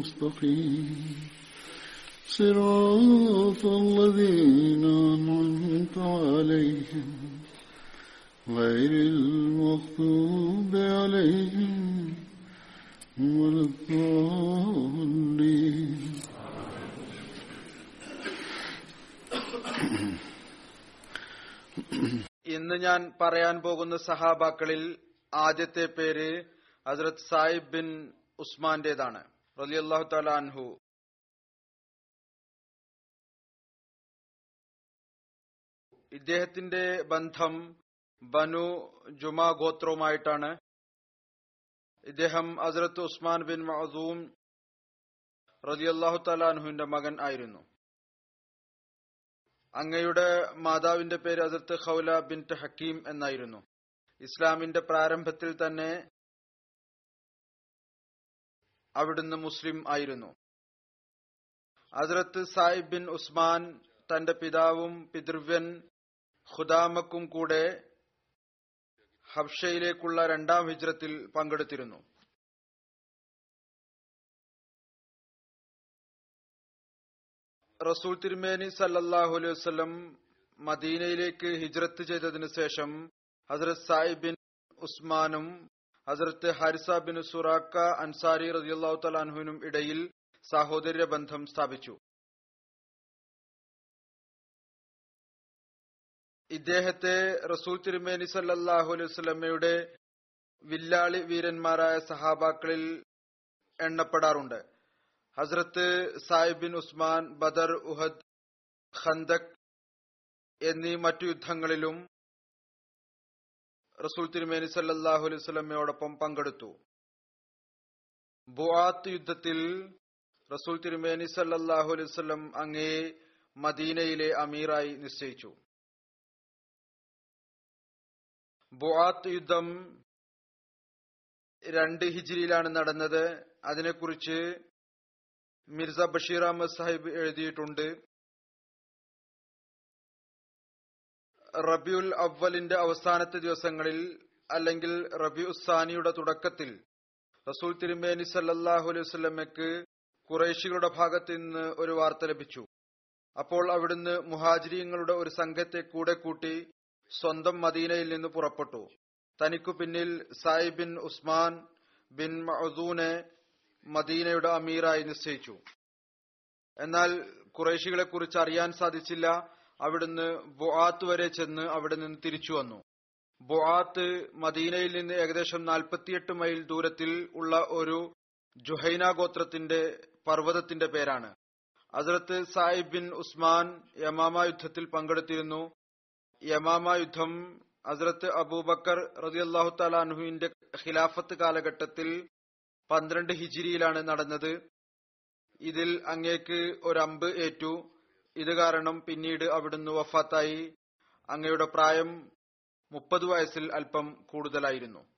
المستقيم صراط الذين أنعمت عليهم غير المغضوب عليهم ولا الضالين ഇന്ന് ഞാൻ പറയാൻ പോകുന്ന സഹാബാക്കളിൽ ആദ്യത്തെ പേര് ഹസ്രത് സാഹിബ് ബിൻ ഉസ്മാന്റേതാണ് റലിയല്ലാഹു താല അൻഹു. ഇദ്ദേഹത്തിന്റെ ബന്ധം ബനു ജുമാ ഗോത്രവുമായിട്ടാണ്. ഇദ്ദേഹം അസരത്ത് ഉസ്മാൻ ബിൻ മഅസൂം റലിയല്ലാഹു തലാൻഹുവിന്റെ മകൻ ആയിരുന്നു. അങ്ങയുടെ മാതാവിന്റെ പേര് അതിർത്ത് ഖൗല ബിൻ ഹക്കീം എന്നായിരുന്നു. ഇസ്ലാമിന്റെ പ്രാരംഭത്തിൽ തന്നെ അവിടുന്ന് മുസ്ലിം ആയിരുന്നു. ഹസ്രത്ത് സായിബ് ബിൻ ഉസ്മാൻ തന്റെ പിതാവും പിതൃവ്യൻ ഖുദാമക്കും കൂടെ ഹബ്ഷയിലേക്കുള്ള രണ്ടാം ഹിജ്രത്തിൽ പങ്കെടുത്തിരുന്നു. റസൂൽ തിരുമേനി സല്ലാഹു അലൈഹി വസല്ലം മദീനയിലേക്ക് ഹിജ്രത്ത് ചെയ്തതിനു ശേഷം ഹസരത് സായിബിൻ ബിൻ ഉസ്മാനും ഹസരത്ത് ഹാരിസ ബിൻ സുറാക്ക അൻസാരി റളിയല്ലാഹു തലാൻഹുവിനും ഇടയിൽ സഹോദര്യ ബന്ധം സ്ഥാപിച്ചു. ഇദ്ദേഹത്തെ റസൂൽ തിരുമേനി സല്ലാഹു അലൈഹി സ്വലമ്മയുടെ വില്ലാളി വീരന്മാരായ സഹാബാക്കളിൽ എണ്ണപ്പെടാറുണ്ട്. Hazrat Sahib bin Usman Badr Uhud Khandaq എന്നീ മറ്റു യുദ്ധങ്ങളിലും റസൂൽ തിരുമേനി സല്ലല്ലാഹു അലൈഹി സ്വലമ്മയോടൊപ്പം പങ്കെടുത്തു. ബുആത്ത് യുദ്ധത്തിൽ റസൂൽ തിരുമേനി സല്ലല്ലാഹു അലൈഹി വസല്ലം അങ്ങേ മദീനയിലെ അമീറായി നിശ്ചയിച്ചു. ബുആത്ത് യുദ്ധം രണ്ട് ഹിജിരിയിലാണ് നടന്നത്. അതിനെക്കുറിച്ച് മിർസ ബഷീർ അഹമ്മദ് സാഹിബ് എഴുതിയിട്ടുണ്ട്. റബിയുൽ അവലിന്റെ അവസാനത്തെ ദിവസങ്ങളിൽ അല്ലെങ്കിൽ റബി ഉസ്സാനിയുടെ തുടക്കത്തിൽ റസൂൽ തിരുമേനി സല്ലാഹു അലൈഹി വസല്ലമയ്ക്ക് കുറേശികളുടെ ഭാഗത്ത് നിന്ന് ഒരു വാർത്ത ലഭിച്ചു. അപ്പോൾ അവിടുന്ന് മുഹാജിരിയങ്ങളുടെ ഒരു സംഘത്തെ കൂടെ കൂട്ടി സ്വന്തം മദീനയിൽ നിന്ന് പുറപ്പെട്ടു. തനിക്കു പിന്നിൽ സായി ബിൻ ഉസ്മാൻ ബിൻ മഅദൂനെ മദീനയുടെ അമീറായി നിശ്ചയിച്ചു. എന്നാൽ കുറേശികളെ കുറിച്ച് അറിയാൻ സാധിച്ചില്ല. അവിടുന്ന് ബുആത്ത് വരെ ചെന്ന് അവിടെ നിന്ന് തിരിച്ചു വന്നു. ബുആത്ത് മദീനയിൽ നിന്ന് ഏകദേശം നാൽപ്പത്തിയെട്ട് മൈൽ ദൂരത്തിൽ ഉള്ള ഒരു ജുഹൈന ഗോത്രത്തിന്റെ പർവതത്തിന്റെ പേരാണ്. അസരത്ത് സായിബ് ബിൻ ഉസ്മാൻ യമാമ യുദ്ധത്തിൽ പങ്കെടുത്തിരുന്നു. യമാമ യുദ്ധം അസരത്ത് അബൂബക്കർ റതിയല്ലാഹു താലാൻഹുവിന്റെ ഖിലാഫത്ത് കാലഘട്ടത്തിൽ പന്ത്രണ്ട് ഹിജിരിയിലാണ് നടന്നത്. ഇതിൽ അങ്ങേക്ക് ഒരമ്പ് ഏറ്റു. ഇത് കാരണം പിന്നീട് അവിടുന്ന് വഫാത്തായി. അങ്ങയുടെ പ്രായം മുപ്പത് വയസ്സിൽ അല്പം കൂടുതലായിരുന്നു.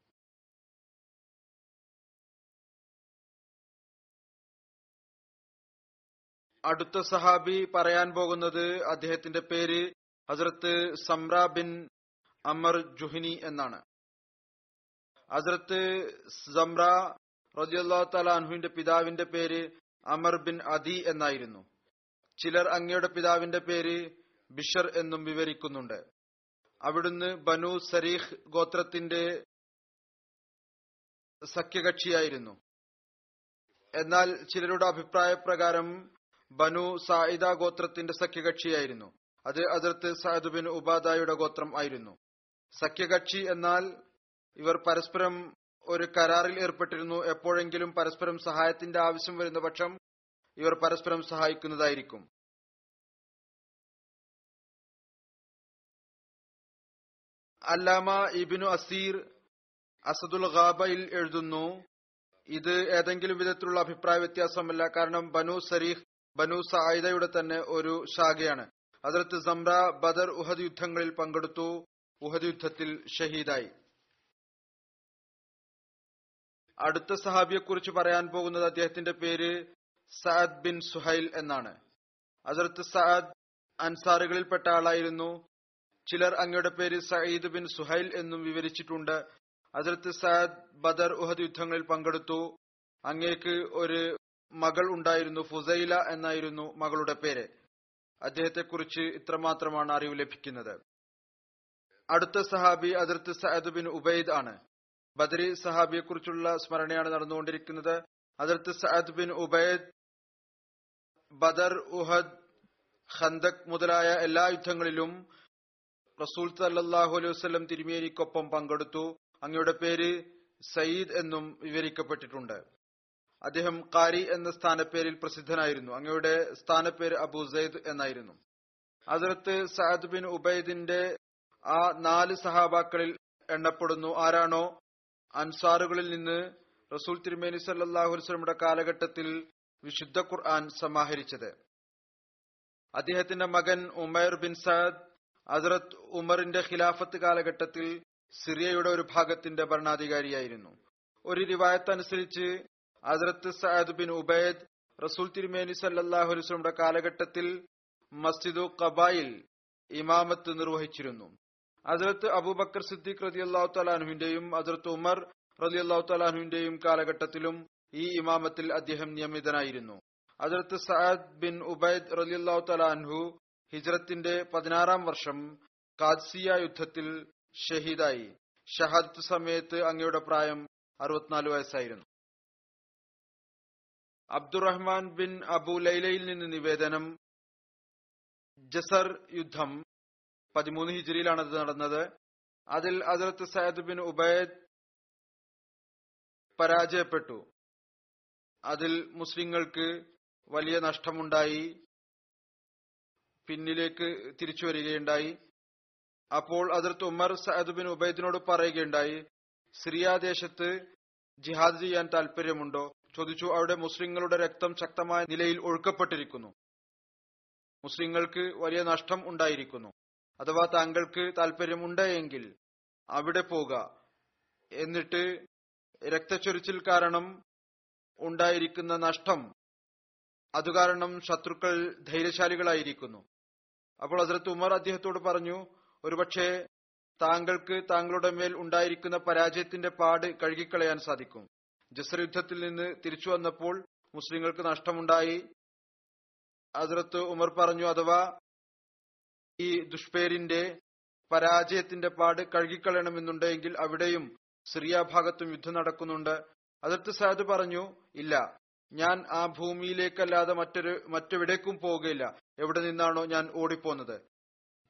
അടുത്ത സഹാബി പറയാൻ പോകുന്നത് അദ്ദേഹത്തിന്റെ പേര് ഹസ്രത്ത് സംറ ബിൻ അമർ ജുഹിനി എന്നാണ്. ഹസ്രത്ത് സംറ റജിയല്ലാ തലാൻഹുവിന്റെ പിതാവിന്റെ പേര് അമർ ബിൻ അദി എന്നായിരുന്നു. ചിലർ അങ്ങയുടെ പിതാവിന്റെ പേര് ബിഷർ എന്നും വിവരിക്കുന്നുണ്ട്. അവിടുന്ന് ബനു സരീഖ് ഗോത്രത്തിന്റെ സഖ്യകക്ഷിയായിരുന്നു. എന്നാൽ ചിലരുടെ അഭിപ്രായപ്രകാരം ബനു സായിദ ഗോത്രത്തിന്റെ സഖ്യകക്ഷിയായിരുന്നു. അത് അതിർത്ത് സഅദ് ബിൻ ഉബാദായുടെ ഗോത്രം ആയിരുന്നു. സഖ്യകക്ഷി എന്നാൽ ഇവർ പരസ്പരം ഒരു കരാറിൽ ഏർപ്പെട്ടിരുന്നു. എപ്പോഴെങ്കിലും പരസ്പരം സഹായത്തിന്റെ ആവശ്യം വരുന്ന പക്ഷം ഇവർ പരസ്പരം സഹായിക്കുന്നതായിരിക്കും. അല്ലാമ ഇബിനു അസീർ അസദുൽ ഖാബയിൽ എഴുതുന്നു ഇത് ഏതെങ്കിലും വിധത്തിലുള്ള അഭിപ്രായ വ്യത്യാസമല്ല. കാരണം ബനു സരീഖ് ബനു സായിദയുടെ തന്നെ ഒരു ശാഖയാണ്. അതിർത്ത് സംറ ബദർ ഉഹദ് യുദ്ധങ്ങളിൽ പങ്കെടുത്തു ഉഹദ് യുദ്ധത്തിൽ ഷഹീദായി. അടുത്ത സഹാബിയെ കുറിച്ച് പറയാൻ പോകുന്നത് അദ്ദേഹത്തിന്റെ പേര് സഅദ് ബിൻ സുഹൈൽ എന്നാണ്. അതിർത്ത് സഅദ് അൻസാറുകളിൽപ്പെട്ട ആളായിരുന്നു. ചിലർ അങ്ങയുടെ പേര് സയ്യിദ് ബിൻ സുഹൈൽ എന്നും വിവരിച്ചിട്ടുണ്ട്. അതിർത്ത് സയദ് ബദർ ഉഹദ് യുദ്ധങ്ങളിൽ പങ്കെടുത്തു. അങ്ങേക്ക് ഒരു മകൾ ഉണ്ടായിരുന്നു ഫുസൈല എന്നായിരുന്നു മകളുടെ പേര്. അദ്ദേഹത്തെക്കുറിച്ച് ഇത്രമാത്രമാണ് അറിവ് ലഭിക്കുന്നത്. അടുത്ത സഹാബി അതിർത്ത് സയദ് ബിൻ ഉബൈദ് ആണ്. ബദരി സഹാബിയെക്കുറിച്ചുള്ള സ്മരണയാണ് നടന്നുകൊണ്ടിരിക്കുന്നത്. അതിർത്ത് Zaid bin Ubaid Badr Uhud Khandaq മുതലായ എല്ലാ യുദ്ധങ്ങളിലും റസൂൽ സല്ലാഹു അലൈഹി വസ്ലം തിരുമേനിക്കൊപ്പം പങ്കെടുത്തു. അങ്ങയുടെ പേര് സയ്യിദ് എന്നും വിവരിക്കപ്പെട്ടിട്ടുണ്ട്. അദ്ദേഹം കാരി എന്ന സ്ഥാനപ്പേരിൽ പ്രസിദ്ധനായിരുന്നു. അങ്ങയുടെ സ്ഥാനപ്പേര് അബു സെയ്ദ് എന്നായിരുന്നു. അതിർത്ത് സഅദ് ബിൻ ഉബൈദിന്റെ ആ നാല് സഹാബാക്കളിൽ എണ്ണപ്പെടുന്നു. ആരാണോ? അൻസാറുകളിൽ നിന്ന് റസൂൽ തിരുമേനി സല്ലാഹു വസ്ലമിയുടെ കാലഘട്ടത്തിൽ വിശുദ്ധ ഖുർആൻ സമാഹരിച്ചത്. അദ്ദേഹത്തിന്റെ മകൻ ഉമൈർ ബിൻ സഅദ് ഹസ്രത്ത് ഉമറിന്റെ ഖിലാഫത്ത് കാലഘട്ടത്തിൽ സിറിയയുടെ ഒരു ഭാഗത്തിന്റെ ഭരണാധികാരിയായിരുന്നു. ഒരു റിവായത്ത് അനുസരിച്ച് അസറത്ത് സഅദ് ബിൻ ഉബൈദ് റസൂൽ തിരുമേനി സല്ലാഹു വസ്ലമിയുടെ കാലഘട്ടത്തിൽ മസ്ജിദു കബായിൽ ഇമാമത്ത് നിർവഹിച്ചിരുന്നു. അസറത്ത് അബൂബക്കർ സിദ്ദീഖ് റതി അള്ളാഹു തലാഹുവിന്റെയും അസറത്ത് ഉമർ റതി അള്ളാഹു തലാഹുവിന്റെയും കാലഘട്ടത്തിലും ഈ ഇമാമത്തിൽ അദ്ദേഹം നിയമിതനായിരുന്നു. അതിർത്ത് സഅദ് ബിൻ ഉബൈദ് റലി അള്ളാഹു തലാൻഹു ഹിജ്രത്തിന്റെ പതിനാറാം വർഷം കാദ്സിയ യുദ്ധത്തിൽ ഷഹീദായി. ഷഹാദത്ത് സമയത്ത് അങ്ങയുടെ പ്രായം അറുപത്തിനാല് വയസ്സായിരുന്നു. അബ്ദുറഹ്മാൻ ബിൻ അബു ലൈലയിൽ നിന്ന് നിവേദനം ജസർ യുദ്ധം പതിമൂന്ന് ഹിജറിയിലാണ് അത് നടന്നത്. അതിൽ അസരത്ത് സയദ് ബിൻ ഉബൈദ് പരാജയപ്പെട്ടു. അതിൽ മുസ്ലിങ്ങൾക്ക് വലിയ നഷ്ടമുണ്ടായി. പിന്നിലേക്ക് തിരിച്ചു വരികയുണ്ടായി. അപ്പോൾ അതിർത്ത് ഉമർ സഅദ് ബിൻ ഉബൈദിനോട് പറയുകയുണ്ടായി സിറിയ ദേശത്ത് ജിഹാദ് ചെയ്യാൻ താല്പര്യമുണ്ടോ ചോദിച്ചു. അവിടെ മുസ്ലിങ്ങളുടെ രക്തം ശക്തമായ നിലയിൽ ഒഴുക്കപ്പെട്ടിരിക്കുന്നു. മുസ്ലിങ്ങൾക്ക് വലിയ നഷ്ടം ഉണ്ടായിരിക്കുന്നു. അഥവാ താങ്കൾക്ക് താല്പര്യമുണ്ട് എങ്കിൽ അവിടെ പോക. എന്നിട്ട് രക്തച്ചൊരിച്ചിൽ കാരണം ഉണ്ടായിരിക്കുന്ന നഷ്ടം അതുകാരണം ശത്രുക്കൾ ധൈര്യശാലികളായിരിക്കുന്നു. അപ്പോൾ ഹസരത്ത് ഉമർ അദ്ദേഹത്തോട് പറഞ്ഞു ഒരുപക്ഷെ താങ്കൾക്ക് താങ്കളുടെ മേൽ ഉണ്ടായിരിക്കുന്ന പരാജയത്തിന്റെ പാട് കഴുകിക്കളയാൻ സാധിക്കും. ജസർ യുദ്ധത്തിൽ നിന്ന് തിരിച്ചു വന്നപ്പോൾ മുസ്ലിങ്ങൾക്ക് നഷ്ടമുണ്ടായി. ഹസരത്ത് ഉമർ പറഞ്ഞു അഥവാ ഈ ദുഷ്പേരിന്റെ പരാജയത്തിന്റെ പാട് കഴുകിക്കളയണമെന്നുണ്ടെങ്കിൽ അവിടെയും സിറിയ ഭാഗത്തും യുദ്ധം നടക്കുന്നുണ്ട്. അതിർത്ത് സാദ് പറഞ്ഞു ഇല്ല ഞാൻ ആ ഭൂമിയിലേക്കല്ലാതെ മറ്റൊരു മറ്റെവിടേക്കും പോവുകയില്ല. എവിടെ നിന്നാണോ ഞാൻ ഓടിപ്പോന്നത്?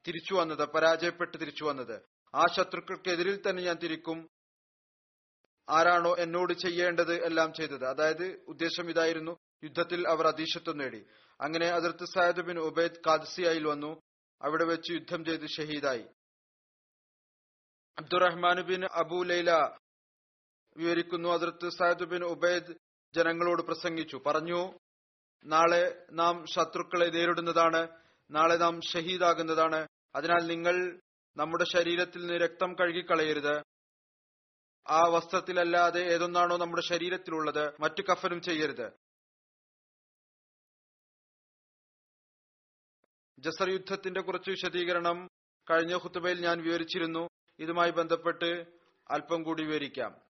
തിരിച്ചു വന്നത് പരാജയപ്പെട്ട് തിരിച്ചു വന്നത്. ആ ശത്രുക്കൾക്കെതിരിൽ തന്നെ ഞാൻ തിരിക്കും. ആരാണോ എന്നോട് ചെയ്യേണ്ടത് എല്ലാം ചെയ്തത്. അതായത് ഉദ്ദേശം ഇതായിരുന്നു യുദ്ധത്തിൽ അവർ അതീശത്വം നേടി. അങ്ങനെ അതിർത്ത് സായദ് ബിൻ ഉബൈദ് കാദ്സിയായിൽ വന്നു. അവിടെ വെച്ച് യുദ്ധം ചെയ്ത് ഷഹീദായി. അബ്ദുറഹ്മാൻ ബിൻ അബു ലൈല വിവരിക്കുന്നു അതിർത്ത് സായദ് ബിൻ ഉബൈദ് ജനങ്ങളോട് പ്രസംഗിച്ചു. പറഞ്ഞു നാളെ നാം ശത്രുക്കളെ നേരിടുന്നതാണ് നാളെ നാം ഷഹീദാകുന്നതാണ്. അതിനാൽ നിങ്ങൾ നമ്മുടെ ശരീരത്തിൽ നിന്ന് രക്തം കഴുകിക്കളയരുത്. ആ വസ്ത്രത്തിലല്ലാതെ ഏതൊന്നാണോ നമ്മുടെ ശരീരത്തിലുള്ളത് മറ്റു കഫനും ചെയ്യരുത്. ജസർ യുദ്ധത്തിന്റെ കുറച്ച് വിശദീകരണം കഴിഞ്ഞ ഹുത്തുബയിൽ ഞാൻ വിവരിച്ചിരുന്നു. ഇതുമായി ബന്ധപ്പെട്ട് അല്പം കൂടി വിവരിക്കാം.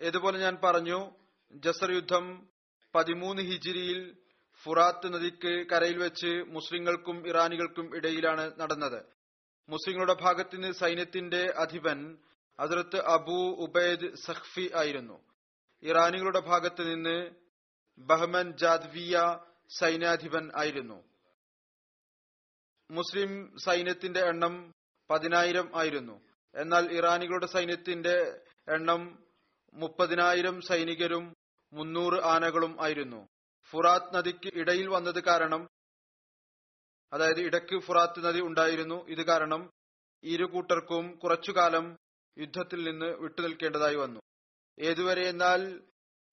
ഇതുപോലെ ഞാൻ പറഞ്ഞു ജസർ യുദ്ധം പതിമൂന്ന് ഹിജിരിയിൽ ഫുറാത്ത് നദിക്ക് കരയിൽ വെച്ച് മുസ്ലിങ്ങൾക്കും ഇറാനികൾക്കും ഇടയിലാണ് നടന്നത്. മുസ്ലിങ്ങളുടെ ഭാഗത്ത് നിന്ന് സൈന്യത്തിന്റെ അധിപൻ അതിർത്ത് അബൂ ഉബൈദ് സഖ്ഫി ആയിരുന്നു. ഇറാനികളുടെ ഭാഗത്ത് നിന്ന് ബഹ്മൻ ജാദ്വിയ സൈന്യാധിപൻ ആയിരുന്നു. മുസ്ലിം സൈന്യത്തിന്റെ എണ്ണം പതിനായിരം ആയിരുന്നു. എന്നാൽ ഇറാനികളുടെ സൈന്യത്തിന്റെ എണ്ണം മുപ്പതിനായിരം സൈനികരും മുന്നൂറ് ആനകളും ആയിരുന്നു. ഫുറാത്ത് നദിക്ക് ഇടയിൽ വന്നത് കാരണം അതായത് ഇടയ്ക്ക് ഫുറാത്ത് നദി ഉണ്ടായിരുന്നു. ഇത് കാരണം ഇരു കൂട്ടർക്കും കുറച്ചുകാലം യുദ്ധത്തിൽ നിന്ന് വിട്ടുനിൽക്കേണ്ടതായി വന്നു. ഏതുവരെ എന്നാൽ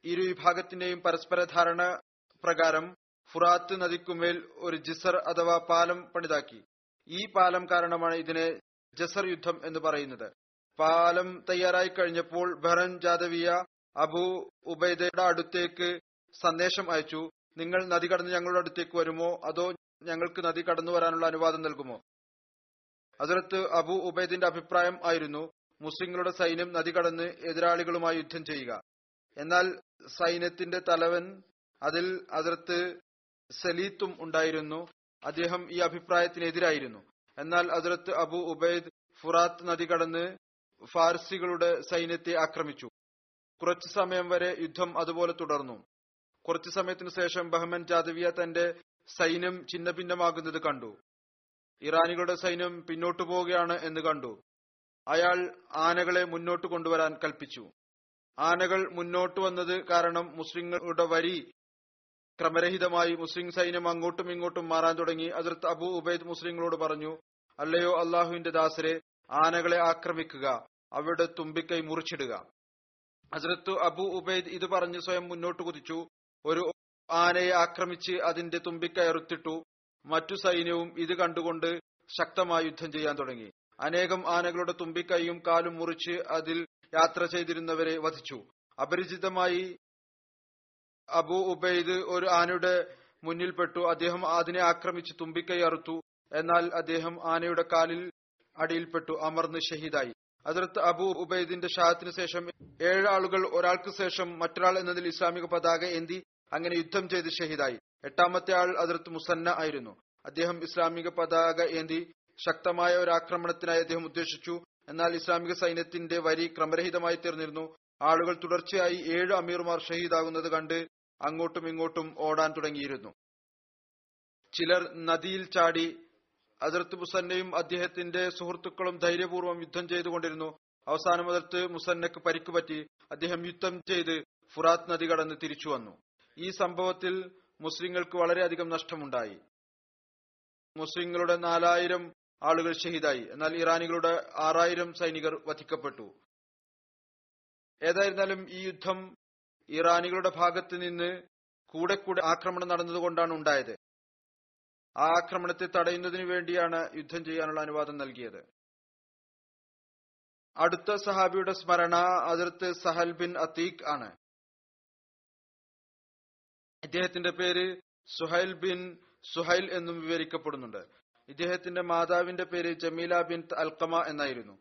ഇരു വിഭാഗത്തിന്റെയും പരസ്പര ധാരണ പ്രകാരം ഫുറാത്ത് നദിക്കുമേൽ ഒരു ജിസർ അഥവാ പാലം പണിതാക്കി. ഈ പാലം കാരണമാണ് ഇതിനെ ജസർ യുദ്ധം എന്ന് പറയുന്നത്. പാലം തയ്യാറായി കഴിഞ്ഞപ്പോൾ ബഹ്റൻ ജാദവിയ അബു ഉബൈദയുടെ അടുത്തേക്ക് സന്ദേശം അയച്ചു. നിങ്ങൾ നദി കടന്ന് ഞങ്ങളുടെ അടുത്തേക്ക് വരുമോ? അതോ ഞങ്ങൾക്ക് നദി കടന്നു വരാനുള്ള അനുവാദം നൽകുമോ? അതിലത്ത് അബു ഉബൈദിന്റെ അഭിപ്രായം ആയിരുന്നു മുസ്ലിങ്ങളുടെ സൈന്യം നദി കടന്ന് എതിരാളികളുമായി യുദ്ധം ചെയ്യുക. എന്നാൽ സൈന്യത്തിന്റെ തലവൻ അതിൽ അതിർത്ത് സലീത്തും ഉണ്ടായിരുന്നു അദ്ദേഹം ഈ അഭിപ്രായത്തിനെതിരായിരുന്നു. എന്നാൽ അതിർത്ത് അബു ഉബൈദ് ഫുറാത്ത് നദി കടന്ന് ഫാർസികളുടെ സൈന്യത്തെ ആക്രമിച്ചു. കുറച്ചു സമയം വരെ യുദ്ധം അതുപോലെ തുടർന്നു. കുറച്ചു സമയത്തിനു ശേഷം ബഹ്മൻ ജാദവിയ തന്റെ സൈന്യം ഛിന്നഭിന്നമാകുന്നത് കണ്ടു. ഇറാനികളുടെ സൈന്യം പിന്നോട്ടു പോവുകയാണ് എന്ന് കണ്ടു. അയാൾ ആനകളെ മുന്നോട്ട് കൊണ്ടുവരാൻ കൽപ്പിച്ചു. ആനകൾ മുന്നോട്ട് വന്നത് കാരണം മുസ്ലിങ്ങളുടെ വരി ക്രമരഹിതമായി മുസ്ലിം സൈന്യം അങ്ങോട്ടും ഇങ്ങോട്ടും മാറാൻ തുടങ്ങി. അതിർത്ത് അബു ഉബൈദ് മുസ്ലിങ്ങളോട് പറഞ്ഞു അല്ലയോ അള്ളാഹുവിന്റെ ദാസരെ ആനകളെ ആക്രമിക്കുക അവരുടെ തുമ്പിക്കൈ മുറിച്ചിടുക. ഹസ്രത്ത് അബു ഉബൈദ് ഇത് പറഞ്ഞ് സ്വയം മുന്നോട്ട് കുതിച്ചു. ഒരു ആനയെ ആക്രമിച്ച് അതിന്റെ തുമ്പിക്കൈ അറുത്തിട്ടു. മറ്റു സൈന്യവും ഇത് കണ്ടുകൊണ്ട് ശക്തമായി യുദ്ധം ചെയ്യാൻ തുടങ്ങി. അനേകം ആനകളുടെ തുമ്പിക്കൈയും കാലും മുറിച്ച് അതിൽ യാത്ര ചെയ്തിരുന്നവരെ വധിച്ചു. അപരിചിതമായി അബു ഉബൈദ് ഒരു ആനയുടെ മുന്നിൽപ്പെട്ടു. അദ്ദേഹം അതിനെ ആക്രമിച്ച് തുമ്പിക്കൈ അറുത്തു. എന്നാൽ അദ്ദേഹം ആനയുടെ കാലിൽ അടിയിൽപ്പെട്ടു അമർന്ന് ഷഹീദായി. അതിർത്ത് അബു ഉബൈദിന്റെ ഷാഹത്തിന് ശേഷം ഏഴാളുകൾ ഒരാൾക്ക് ശേഷം മറ്റൊരാൾ എന്നതിൽ ഇസ്ലാമിക പതാക ഏന്തി അങ്ങനെ യുദ്ധം ചെയ്ത് ഷഹീദായി. എട്ടാമത്തെ ആൾ അതിർത്ത് മുസന്ന ആയിരുന്നു. അദ്ദേഹം ഇസ്ലാമിക പതാക ഏന്തി ശക്തമായ ഒരു ആക്രമണത്തിനായി അദ്ദേഹം ഉദ്ദേശിച്ചു. എന്നാൽ ഇസ്ലാമിക സൈന്യത്തിന്റെ വരി ക്രമരഹിതമായി തീർന്നിരുന്നു. ആളുകൾ തുടർച്ചയായി ഏഴ് അമീർമാർ ഷഹീദാകുന്നത് കണ്ട് അങ്ങോട്ടും ഇങ്ങോട്ടും ഓടാൻ തുടങ്ങിയിരുന്നു. ചിലർ നദിയിൽ ചാടി അതിർത്ത് മുസന്നയും അദ്ദേഹത്തിന്റെ സുഹൃത്തുക്കളും ധൈര്യപൂർവം യുദ്ധം ചെയ്തുകൊണ്ടിരുന്നു. അവസാനം അതിർത്ത് മുസന്നക്ക് പരിക്ക് പറ്റി അദ്ദേഹം യുദ്ധം ചെയ്ത് ഫുറാത്ത് നദി കടന്ന് തിരിച്ചു വന്നു. ഈ സംഭവത്തിൽ മുസ്ലിങ്ങൾക്ക് വളരെയധികം നഷ്ടമുണ്ടായി. മുസ്ലിങ്ങളുടെ നാലായിരം ആളുകൾ ഷഹീദായി. എന്നാൽ ഇറാനികളുടെ ആറായിരം സൈനികർ വധിക്കപ്പെട്ടു. ഏതായിരുന്നാലും ഈ യുദ്ധം ഇറാനികളുടെ ഭാഗത്ത് നിന്ന് കൂടെ കൂടെ ആക്രമണം നടന്നതുകൊണ്ടാണ് ഉണ്ടായത്. ആ ആക്രമണത്തെ തടയുന്നതിന് വേണ്ടിയാണ് യുദ്ധം ചെയ്യാനുള്ള അനുവാദം നൽകിയത്. അടുത്ത സഹാബിയുടെ സ്മരണ അതിർത്ത് സഹൽ ബിൻ അത്തീഖ് ആണ്. ഇദ്ദേഹത്തിന്റെ പേര് സുഹൈൽ ബിൻ സുഹൈൽ എന്നും വിവരിക്കപ്പെടുന്നുണ്ട്. ഇദ്ദേഹത്തിന്റെ മാതാവിന്റെ പേര് ജമീല ബിൻ അൽക്കമ എന്നായിരുന്നു.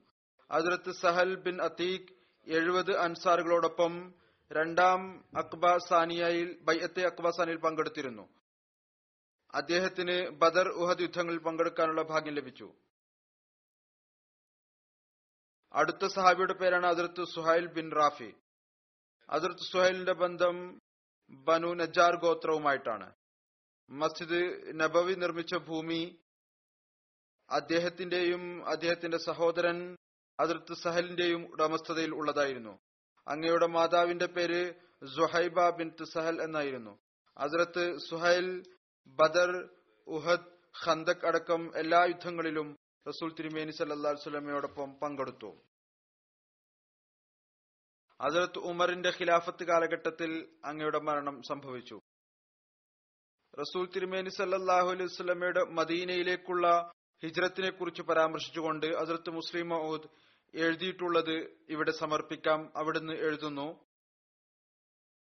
അതിർത്ത് സഹൽ ബിൻ അതീഖ് എഴുപത് അൻസാറുകളോടൊപ്പം രണ്ടാം അക്ബ സാനിയയിൽ ബൈഅത്തെ അക്ബ സാനിയിൽ പങ്കെടുത്തിരുന്നു. അദ്ദേഹത്തിന് ബദർ ഉഹദ് യുദ്ധങ്ങളിൽ പങ്കെടുക്കാനുള്ള ഭാഗ്യം ലഭിച്ചു. അടുത്ത സഹാബിയുടെ പേരാണ് അതിർത്ത് സുഹൈൽ ബിൻ റാഫി. അതിർത്ത് സുഹൈലിന്റെ ബന്ധം ബനു നജാർ ഗോത്രവുമായിട്ടാണ്. മസ്ജിദ് നബവി നിർമ്മിച്ച ഭൂമി അദ്ദേഹത്തിന്റെയും അദ്ദേഹത്തിന്റെ സഹോദരൻ അതിർത്ത് സഹലിന്റെയും ഉടമസ്ഥതയിൽ ഉള്ളതായിരുന്നു. അങ്ങയുടെ മാതാവിന്റെ പേര് സുഹൈബ ബിൻ സഹൽ എന്നായിരുന്നു. അതിർത്ത് സുഹൈൽ ബദർ ഉഹദ് ഖന്തക് അടക്കം എല്ലാ യുദ്ധങ്ങളിലും റസൂൽ തിരുമേനി സല്ലാ സ്വലമയോടൊപ്പം പങ്കെടുത്തു. അസരത്ത് ഉമറിന്റെ ഖിലാഫത്ത് കാലഘട്ടത്തിൽ അങ്ങയുടെ മരണം സംഭവിച്ചു. റസൂൽ തിരുമേനി സല്ലാഹു അലൈഹി സ്വലമയുടെ മദീനയിലേക്കുള്ള ഹിജ്രത്തിനെ കുറിച്ച് പരാമർശിച്ചുകൊണ്ട് അസരത്ത് മുസ്ലിം മഹൂദ് എഴുതിയിട്ടുള്ളത് ഇവിടെ സമർപ്പിക്കാം. അവിടുന്ന് എഴുതുന്നു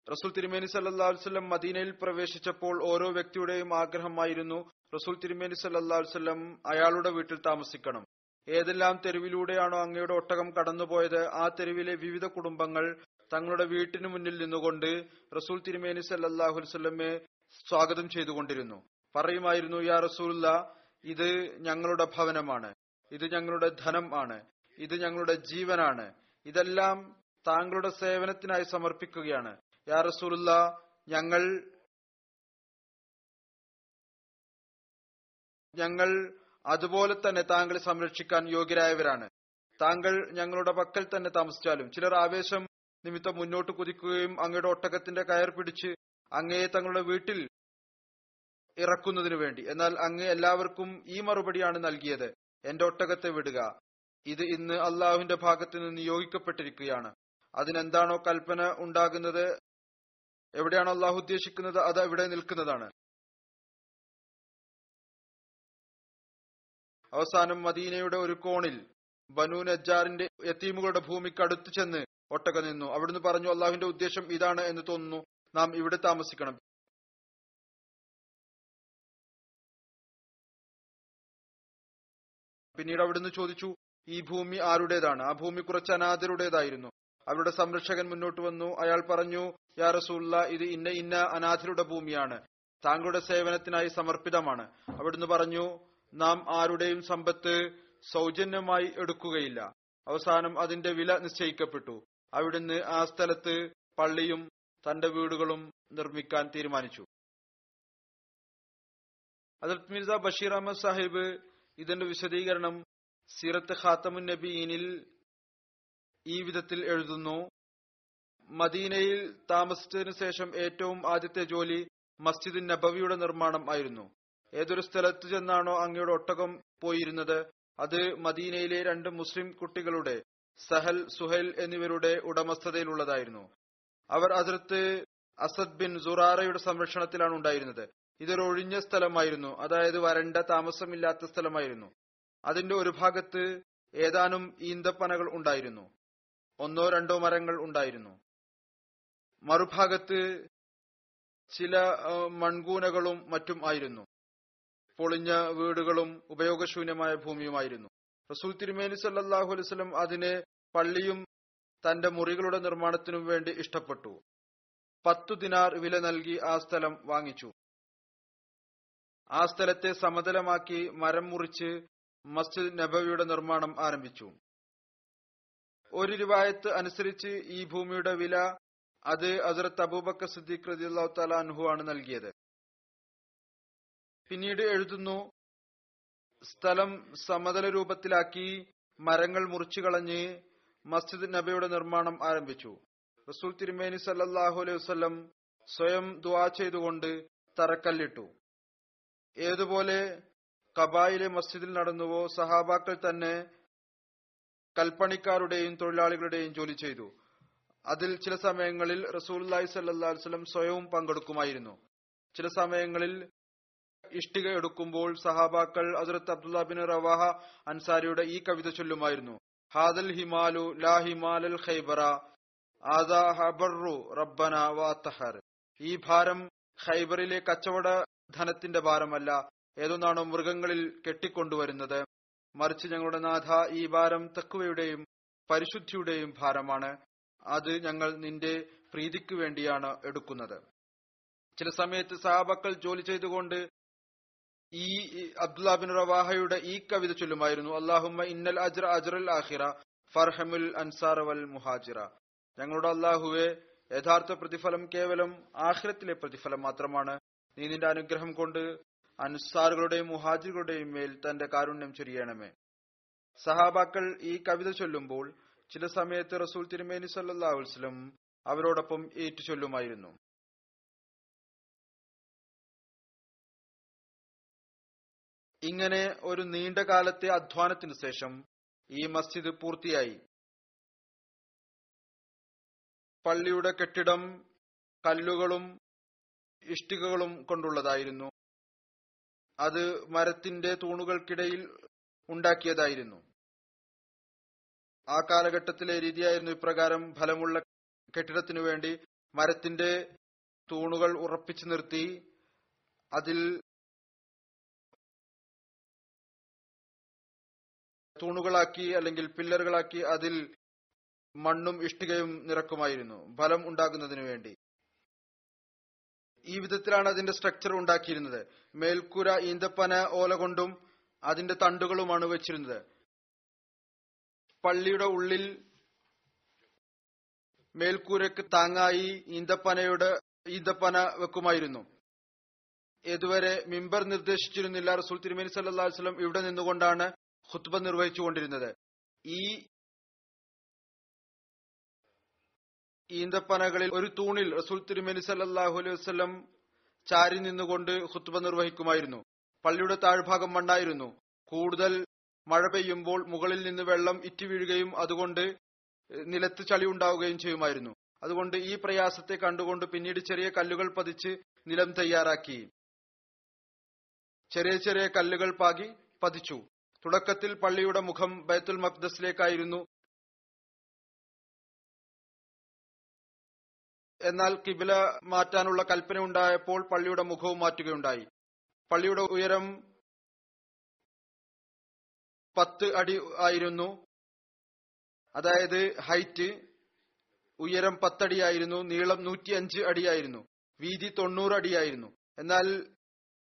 റസൂൽ തിരുമേനി സല്ലാസ്വല്ലം മദീനയിൽ പ്രവേശിച്ചപ്പോൾ ഓരോ വ്യക്തിയുടെയും ആഗ്രഹമായിരുന്നു റസൂൽ തിരുമേനി സല്ലാസ്വല്ലം അയാളുടെ വീട്ടിൽ താമസിക്കണം. ഏതെല്ലാം തെരുവിലൂടെയാണോ അങ്ങയുടെ ഒട്ടകം കടന്നുപോയത് ആ തെരുവിലെ വിവിധ കുടുംബങ്ങൾ തങ്ങളുടെ വീട്ടിനു മുന്നിൽ നിന്നുകൊണ്ട് റസൂൽ തിരുമേനി സല്ലാഹുലമെ സ്വാഗതം ചെയ്തുകൊണ്ടിരുന്നു. പറയുമായിരുന്നു യാ റസൂല്ല ഇത് ഞങ്ങളുടെ ഭവനമാണ്. ഇത് ഞങ്ങളുടെ ധനം ആണ്. ഇത് ഞങ്ങളുടെ ജീവനാണ്. ഇതെല്ലാം താങ്കളുടെ സേവനത്തിനായി സമർപ്പിക്കുകയാണ്. യാ റസൂലുള്ള ഞങ്ങൾ ഞങ്ങൾ അതുപോലെ തന്നെ താങ്കളെ സംരക്ഷിക്കാൻ യോഗ്യരായവരാണ്. താങ്കൾ ഞങ്ങളുടെ പക്കൽ തന്നെ താമസിച്ചാലും ചിലർ ആവേശം നിമിത്തം മുന്നോട്ട് കുതിക്കുകയും അങ്ങയുടെ ഒട്ടകത്തിന്റെ കയർ പിടിച്ച് അങ്ങയെ തങ്ങളുടെ വീട്ടിൽ ഇറക്കുന്നതിനു വേണ്ടി. എന്നാൽ അങ്ങ് എല്ലാവർക്കും ഈ മറുപടിയാണ് നൽകിയത്. എന്റെ ഒട്ടകത്തെ വിടുക. ഇത് ഇന്ന് അള്ളാഹുവിന്റെ ഭാഗത്ത് നിന്ന് നിയോഗിക്കപ്പെട്ടിരിക്കുകയാണ്. അതിനെന്താണോ കൽപ്പന ഉണ്ടാകുന്നത് എവിടെയാണോ അള്ളാഹു ഉദ്ദേശിക്കുന്നത് അത് അവിടെ നിൽക്കുന്നതാണ്. അവസാനം മദീനയുടെ ഒരു കോണിൽ ബനു നജ്ജാറിന്റെ യത്തീമുകളുടെ ഭൂമിക്ക് അടുത്ത് ചെന്ന് ഒട്ടക നിന്നു. അവിടുന്ന് പറഞ്ഞു അള്ളാഹുവിന്റെ ഉദ്ദേശം ഇതാണ് എന്ന് തോന്നുന്നു. നാം ഇവിടെ താമസിക്കണം. പിന്നീട് അവിടുന്ന് ചോദിച്ചു ഈ ഭൂമി ആരുടേതാണ്? ആ ഭൂമി കുറച്ച് അനാഥരുടേതായിരുന്നു. അവരുടെ സംരക്ഷകൻ മുന്നോട്ട് വന്നു. അയാൾ പറഞ്ഞു യാ റസൂല്ല ഇത് ഇന്ന ഇന്ന അനാഥരുടെ ഭൂമിയാണ്. താങ്കളുടെ സേവനത്തിനായി സമർപ്പിതമാണ്. അവിടുന്ന് പറഞ്ഞു നാം ആരുടെയും സമ്പത്ത് സൗജന്യമായി എടുക്കുകയില്ല. അവസാനം അതിന്റെ വില നിശ്ചയിക്കപ്പെട്ടു. അവിടുന്ന് ആ സ്ഥലത്ത് പള്ളിയും തന്റെ വീടുകളും നിർമ്മിക്കാൻ തീരുമാനിച്ചു. അദർത് മിർസ ബഷീർ അഹമ്മദ് സാഹിബ് ഇതിന്റെ വിശദീകരണം സീറത്ത് ഖാത്തമുൻ നബീനിൽ ഈ വിധത്തിൽ എഴുതുന്നു. മദീനയിൽ താമസിച്ചതിനു ശേഷം ഏറ്റവും ആദ്യത്തെ ജോലി മസ്ജിദ് നബവിയുടെ നിർമ്മാണം ആയിരുന്നു. ഏതൊരു സ്ഥലത്ത് ചെന്നാണോ അങ്ങയുടെ ഒട്ടകം പോയിരുന്നത് അത് മദീനയിലെ രണ്ട് മുസ്ലിം കുട്ടികളുടെ സഹൽ സുഹൈൽ എന്നിവരുടെ ഉടമസ്ഥതയിലുള്ളതായിരുന്നു. അവർ അതിർത്ത് അസദ് ബിൻ സുറാറയുടെ സംരക്ഷണത്തിലാണ് ഉണ്ടായിരുന്നത്. ഇതൊരു ഒഴിഞ്ഞ സ്ഥലമായിരുന്നു അതായത് വരണ്ട താമസമില്ലാത്ത സ്ഥലമായിരുന്നു. അതിന്റെ ഒരു ഭാഗത്ത് ഏതാനും ഈന്തപ്പനകൾ ഉണ്ടായിരുന്നു. ഒന്നോ രണ്ടോ മരങ്ങൾ ഉണ്ടായിരുന്നു. മറുഭാഗത്ത് ചില മൺകൂനകളും മറ്റും ആയിരുന്നു. പൊളിഞ്ഞ വീടുകളും ഉപയോഗശൂന്യമായ ഭൂമിയുമായിരുന്നു. റസൂൽ തിരുമേനി സല്ലാഹു അലൈവലം അതിനെ പള്ളിയും തന്റെ മുറികളുടെ നിർമ്മാണത്തിനും വേണ്ടി ഇഷ്ടപ്പെട്ടു. പത്തു ദിനാർ വില നൽകി ആ സ്ഥലം വാങ്ങിച്ചു. ആ സ്ഥലത്തെ സമതലമാക്കി മരം മുറിച്ച് മസ്ജിദ് നബവിയുടെ നിർമ്മാണം ആരംഭിച്ചു. ഒരു രൂപായത്ത് അനുസരിച്ച് ഈ ഭൂമിയുടെ വില അത് ഹസരത്ത് അബൂബക്കർ സിദ്ദീഖ് റളിയല്ലാഹു തആല അൻഹു ആണ് നൽകിയത്. പിന്നീട് എഴുതുന്നു സ്ഥലം സമതല രൂപത്തിലാക്കി മരങ്ങൾ മുറിച്ചു കളഞ്ഞ് മസ്ജിദ് നബിയുടെ നിർമ്മാണം ആരംഭിച്ചു. റസൂൽ തിരുമേനി സല്ലാഹു അലൈഹി വസല്ലം സ്വയം ദുവാ ചെയ്തുകൊണ്ട് തറക്കല്ലിട്ടു. ഏതുപോലെ കബായിലെ മസ്ജിദിൽ നടന്നുവോ സഹാബാക്കൾ തന്നെ കൽപ്പണിക്കാരുടെയും തൊഴിലാളികളുടെയും ജോലി ചെയ്തു. അതിൽ ചില സമയങ്ങളിൽ സ്വല്ലല്ലാഹു അലൈഹി വസല്ലം സ്വയവും പങ്കെടുക്കുമായിരുന്നു. ചില സമയങ്ങളിൽ ഇഷ്ടിക എടുക്കുമ്പോൾ സഹാബാക്കൾ ഹസ്രത്ത് അബ്ദുല്ല ബിൻ റവാഹ അൻസാരിയുടെ ഈ കവിത ചൊല്ലുമായിരുന്നു. ഹാദൽ ഹിമാലു ലാ ഹിമാലൽ ഖൈബറ ആദാ ഹബറു റബ്ബന വാത്തഹർ ഈ ഭാരം ഖൈബറിലെ കച്ചവട ധനത്തിന്റെ ഭാരമല്ല ഏതൊന്നാണോ മൃഗങ്ങളിൽ കെട്ടിക്കൊണ്ടുവരുന്നത്. മറിച്ച് ഞങ്ങളുടെ നാഥ ഈ ഭാരം തക്കുവയുടെയും പരിശുദ്ധിയുടെയും ഭാരമാണ്. അത് ഞങ്ങൾ നിന്റെ പ്രീതിക്ക് വേണ്ടിയാണ് എടുക്കുന്നത്. ചില സമയത്ത് സഹാബക്കൾ ജോലി ചെയ്തുകൊണ്ട് ഈ അബ്ദുല്ലാ ബിൻ റവാഹയുടെ ഈ കവിത ചൊല്ലുമായിരുന്നു അള്ളാഹുമ്മ ഇന്നൽ അജ്ര അജ്റൽ ആഹിറ ഫർഹമുൽ അൻസാർ വൽ മുഹാജിറ. ഞങ്ങളുടെ അള്ളാഹുവെ യഥാർത്ഥ പ്രതിഫലം കേവലം ആഖിറത്തിലെ പ്രതിഫലം മാത്രമാണ്. നീ നിന്റെ അനുഗ്രഹം കൊണ്ട് അൻസാറുകളുടെയും മുഹാജിറുകളുടെയും മേൽ തന്റെ കാരുണ്യം ചൊരിയണമേ. സഹാബാക്കൾ ഈ കവിത ചൊല്ലുമ്പോൾ ചില സമയത്ത് റസൂൽ തിരുമേനി വസല്ലം അവരോടൊപ്പം ഏറ്റുചൊല്ലുമായിരുന്നു. ഇങ്ങനെ ഒരു നീണ്ട കാലത്തെ അധ്വാനത്തിനു ശേഷം ഈ മസ്ജിദ് പൂർത്തിയായി. പള്ളിയുടെ കെട്ടിടം കല്ലുകളും ഇഷ്ടികകളും കൊണ്ടുള്ളതായിരുന്നു. അത് മരത്തിന്റെ തൂണുകൾക്കിടയിൽ ഉണ്ടാക്കിയതായിരുന്നു. ആ കാലഘട്ടത്തിലെ രീതിയായിരുന്നു ഇപ്രകാരം ഫലമുള്ള കെട്ടിടത്തിനു വേണ്ടി മരത്തിന്റെ തൂണുകൾ ഉറപ്പിച്ചു നിർത്തി അതിൽ തൂണുകളാക്കി അല്ലെങ്കിൽ പില്ലറുകളാക്കി അതിൽ മണ്ണും ഇഷ്ടികയും നിറക്കുമായിരുന്നു ഫലം ഉണ്ടാകുന്നതിനു വേണ്ടി. ഈ വിധത്തിലാണ് അതിന്റെ സ്ട്രക്ചർ ഉണ്ടാക്കിയിരുന്നത്. മേൽക്കൂര ഈന്തപ്പന ഓല കൊണ്ടും അതിന്റെ തണ്ടുകളുമാണ് വെച്ചിരുന്നത്. പള്ളിയുടെ ഉള്ളിൽ മേൽക്കൂരക്ക് താങ്ങായി ഈന്തപ്പനയുടെ ഈന്തപ്പന വെക്കുമായിരുന്നു. ഇതുവരെ മിമ്പർ നിർദ്ദേശിച്ചിരുന്നില്ല റസൂൽ തിരുമേനി സല്ലാ വസ്ലം ഇവിടെ നിന്നുകൊണ്ടാണ് ഖുത്ബ നിർവഹിച്ചുകൊണ്ടിരുന്നത്. ഈ ഈന്തപ്പനകളിൽ ഒരു തൂണിൽ റസൂൽ തിരുമേനി സല്ലാഹു അലൈഹി വസ്ലം ചാരി നിന്നുകൊണ്ട് ഖുത്ബ നിർവഹിക്കുമായിരുന്നു. പള്ളിയുടെ താഴ്ഭാഗം മണ്ണായിരുന്നു. കൂടുതൽ മഴ പെയ്യുമ്പോൾ മുകളിൽ നിന്ന് വെള്ളം ഇറ്റി വീഴുകയും അതുകൊണ്ട് നിലത്ത് ചളി ഉണ്ടാവുകയും ചെയ്യുമായിരുന്നു. അതുകൊണ്ട് ഈ പ്രയാസത്തെ കണ്ടുകൊണ്ട് പിന്നീട് ചെറിയ കല്ലുകൾ പതിച്ച് നിലം തയ്യാറാക്കി. ചെറിയ ചെറിയ കല്ലുകൾ പാകി പതിച്ചു. തുടക്കത്തിൽ പള്ളിയുടെ മുഖം ബൈത്തുൽ മഖ്ദസിലേക്കായിരുന്നു. എന്നാൽ കിബില മാറ്റാനുള്ള കൽപ്പന ഉണ്ടായപ്പോൾ പള്ളിയുടെ മുഖവും മാറ്റുകയുണ്ടായി. പള്ളിയുടെ ഉയരം പത്ത് അടി ആയിരുന്നു. അതായത് ഹൈറ്റ് ഉയരം പത്തടിയായിരുന്നു നീളം നൂറ്റി അഞ്ച് അടിയായിരുന്നു വീതി തൊണ്ണൂറ് അടിയായിരുന്നു എന്നാൽ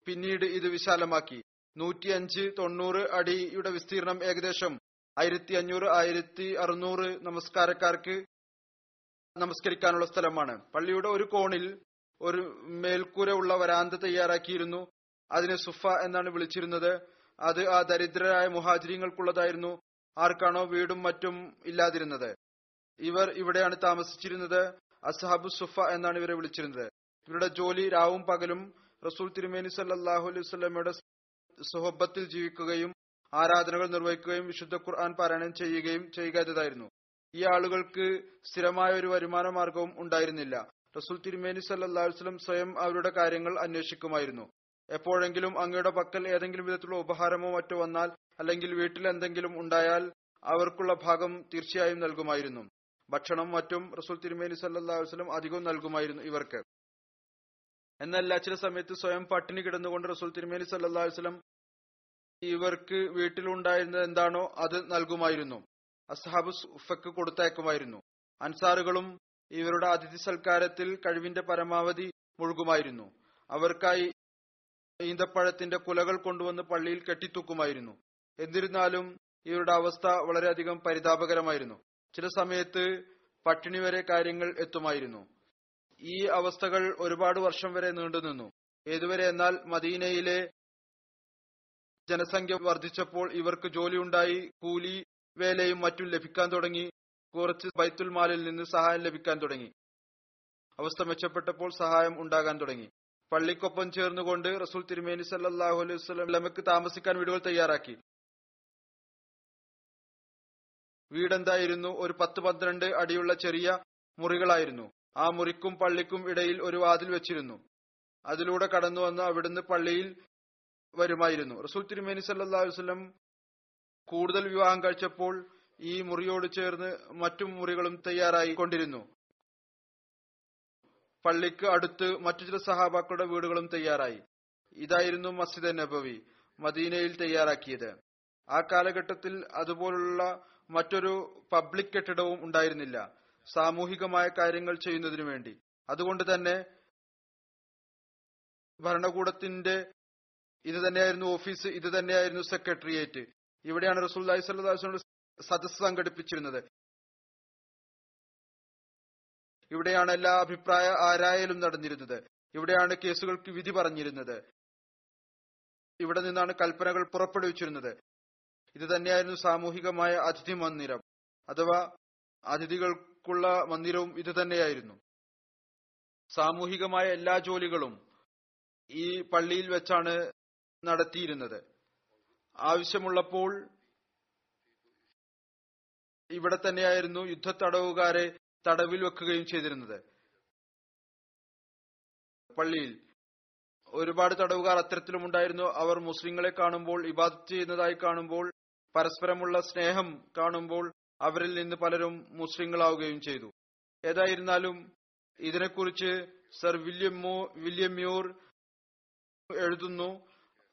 പിന്നീട് ഇത് വിശാലമാക്കി. നൂറ്റി അഞ്ച് തൊണ്ണൂറ് അടിയുടെ വിസ്തീർണം ഏകദേശം ആയിരത്തി അഞ്ഞൂറ് ആയിരത്തി അറുന്നൂറ് നമസ്കാരക്കാർക്ക് നമസ്കരിക്കാനുള്ള സ്ഥലമാണ്. പള്ളിയുടെ ഒരു കോണിൽ ഒരു മേൽക്കൂര ഉള്ള വരാന്ത തയ്യാറാക്കിയിരുന്നു. അതിനെ സുഫ എന്നാണ് വിളിച്ചിരുന്നത്. അത് ആ ദരിദ്രരായ മുഹാജിരിങ്ങൾക്കുള്ളതായിരുന്നു. ആർക്കാണോ വീടും മറ്റും ഇല്ലാതിരുന്നത്. ഇവർ ഇവിടെയാണ് താമസിച്ചിരുന്നത്. അസഹാബു സുഫ എന്നാണ് ഇവരെ വിളിച്ചിരുന്നത്. ഇവരുടെ ജോലി രാവും പകലും റസൂൽ തിരുമേനി സല്ലാഹു അലൈഹി സ്വലമയുടെ സുഹബത്തിൽ ജീവിക്കുകയും ആരാധനകൾ നിർവഹിക്കുകയും വിശുദ്ധ ഖുർആൻ പാരായണം ചെയ്യുകയും ചെയ്യുക എന്നതായിരുന്നു ഈ ആളുകൾക്ക് സ്ഥിരമായ ഒരു വരുമാന മാർഗവും ഉണ്ടായിരുന്നില്ല. റസൂൽ തിരുമേനി സല്ലാഹു വസ്ലം സ്വയം അവരുടെ കാര്യങ്ങൾ അന്വേഷിക്കുമായിരുന്നു. എപ്പോഴെങ്കിലും അങ്ങയുടെ പക്കൽ ഏതെങ്കിലും വിധത്തിലുള്ള ഉപഹാരമോ മറ്റോ വന്നാൽ അല്ലെങ്കിൽ വീട്ടിൽ എന്തെങ്കിലും ഉണ്ടായാൽ അവർക്കുള്ള ഭാഗം തീർച്ചയായും നൽകുമായിരുന്നു. ഭക്ഷണം മറ്റും റസൂൽ തിരുമേനി സല്ലാ വസ്ലം അധികവും നൽകുമായിരുന്നു ഇവർക്ക്. എന്നല്ല ചില സമയത്ത് സ്വയം പട്ടിണി കിടന്നുകൊണ്ട് റസൂൽ തിരുമേനി സല്ലാ വസ്ലം ഇവർക്ക് വീട്ടിലുണ്ടായിരുന്നത് എന്താണോ അത് നൽകുമായിരുന്നു. അസ്ഹാബ് സുഫക്ക് കൊടുത്തയക്കുമായിരുന്നു. അൻസാറുകളും ഇവരുടെ അതിഥി സൽക്കാരത്തിൽ കഴിവിന്റെ പരമാവധി മുഴുകുമായിരുന്നു. അവർക്കായി ഈന്തപ്പഴത്തിന്റെ കുലകൾ കൊണ്ടുവന്ന് പള്ളിയിൽ കെട്ടിത്തൂക്കുമായിരുന്നു. എന്നിരുന്നാലും ഇവരുടെ അവസ്ഥ വളരെയധികം പരിതാപകരമായിരുന്നു. ചില സമയത്ത് പട്ടിണി വരെ കാര്യങ്ങൾ എത്തുമായിരുന്നു. ഈ അവസ്ഥകൾ ഒരുപാട് വർഷം വരെ നീണ്ടുനിന്നു ഏതുവരെ എന്നാൽ മദീനയിലെ ജനസംഖ്യ വർദ്ധിച്ചപ്പോൾ ഇവർക്ക് ജോലിയുണ്ടായി കൂലി വേലയും മറ്റും ലഭിക്കാൻ തുടങ്ങി. കുറച്ച് ബൈത്തുൽ മാലിൽ നിന്ന് സഹായം ലഭിക്കാൻ തുടങ്ങി. അവസ്ഥ മെച്ചപ്പെട്ടപ്പോൾ സഹായം ഉണ്ടാകാൻ തുടങ്ങി. പള്ളിക്കൊപ്പം ചേർന്നുകൊണ്ട് റസൂൽ തിരുമേനി സല്ലാഹു അലൈഹി വസ്ലം ലമക്ക് താമസിക്കാൻ വീടുകൾ തയ്യാറാക്കി. വീടെന്തായിരുന്നു? ഒരു പത്ത് പന്ത്രണ്ട് അടിയുള്ള ചെറിയ മുറികളായിരുന്നു. ആ മുറിക്കും പള്ളിക്കും ഇടയിൽ ഒരു വാതിൽ വെച്ചിരുന്നു. അതിലൂടെ കടന്നു വന്ന് അവിടുന്ന് പള്ളിയിൽ വരുമായിരുന്നു. റസൂൽ തിരുമേനി സല്ലാ വസ്ലം കൂടുതൽ വിവാഹം കഴിച്ചപ്പോൾ ഈ മുറിയോട് ചേർന്ന് മറ്റു മുറികളും തയ്യാറായി കൊണ്ടിരുന്നു. പള്ളിക്ക് അടുത്ത് മറ്റു ചില സഹാബാക്കളുടെ വീടുകളും തയ്യാറായി. ഇതായിരുന്നു മസ്ജിദ് നബവി മദീനയിൽ തയ്യാറാക്കിയത്. ആ കാലഘട്ടത്തിൽ അതുപോലുള്ള മറ്റൊരു പബ്ലിക് കെട്ടിടവും ഉണ്ടായിരുന്നില്ല. സാമൂഹികമായ കാര്യങ്ങൾ ചെയ്യുന്നതിനു വേണ്ടി. അതുകൊണ്ട് തന്നെ ഭരണകൂടത്തിന്റെ ഇത് തന്നെയായിരുന്നു ഓഫീസ് ഇത് തന്നെയായിരുന്നു സെക്രട്ടേറിയറ്റ്. ഇവിടെയാണ് റസൂൽ അലൈഹി സദസ് സംഘടിപ്പിച്ചിരുന്നത്. ഇവിടെയാണ് എല്ലാ അഭിപ്രായ ആരായലും നടന്നിരുന്നത്. ഇവിടെയാണ് കേസുകൾക്ക് വിധി പറഞ്ഞിരുന്നത്. ഇവിടെ നിന്നാണ് കൽപ്പനകൾ പുറപ്പെടുവിച്ചിരുന്നത്. ഇത് തന്നെയായിരുന്നു സാമൂഹികമായ അതിഥി മന്ദിരം. അഥവാ അതിഥികൾക്കുള്ള മന്ദിരവും ഇത് തന്നെയായിരുന്നു. സാമൂഹികമായ എല്ലാ ജോലികളും ഈ പള്ളിയിൽ വെച്ചാണ് നടത്തിയിരുന്നത്. ആവശ്യമുള്ളപ്പോൾ ഇവിടെ തന്നെയായിരുന്നു യുദ്ധ തടവുകാരെ തടവിൽ വെക്കുകയും ചെയ്തിരുന്നത്. പള്ളിയിൽ ഒരുപാട് തടവുകാർ അത്തരത്തിലും ഉണ്ടായിരുന്നു. അവർ മുസ്ലിങ്ങളെ കാണുമ്പോൾ ഇബാദത്ത് ചെയ്യുന്നതായി കാണുമ്പോൾ പരസ്പരമുള്ള സ്നേഹം കാണുമ്പോൾ അവരിൽ നിന്ന് പലരും മുസ്ലിങ്ങളാവുകയും ചെയ്തു. ഏതായിരുന്നാലും ഇതിനെക്കുറിച്ച് സർ വില്യം മോ വില്യം മ്യൂർ എഴുതുന്നു.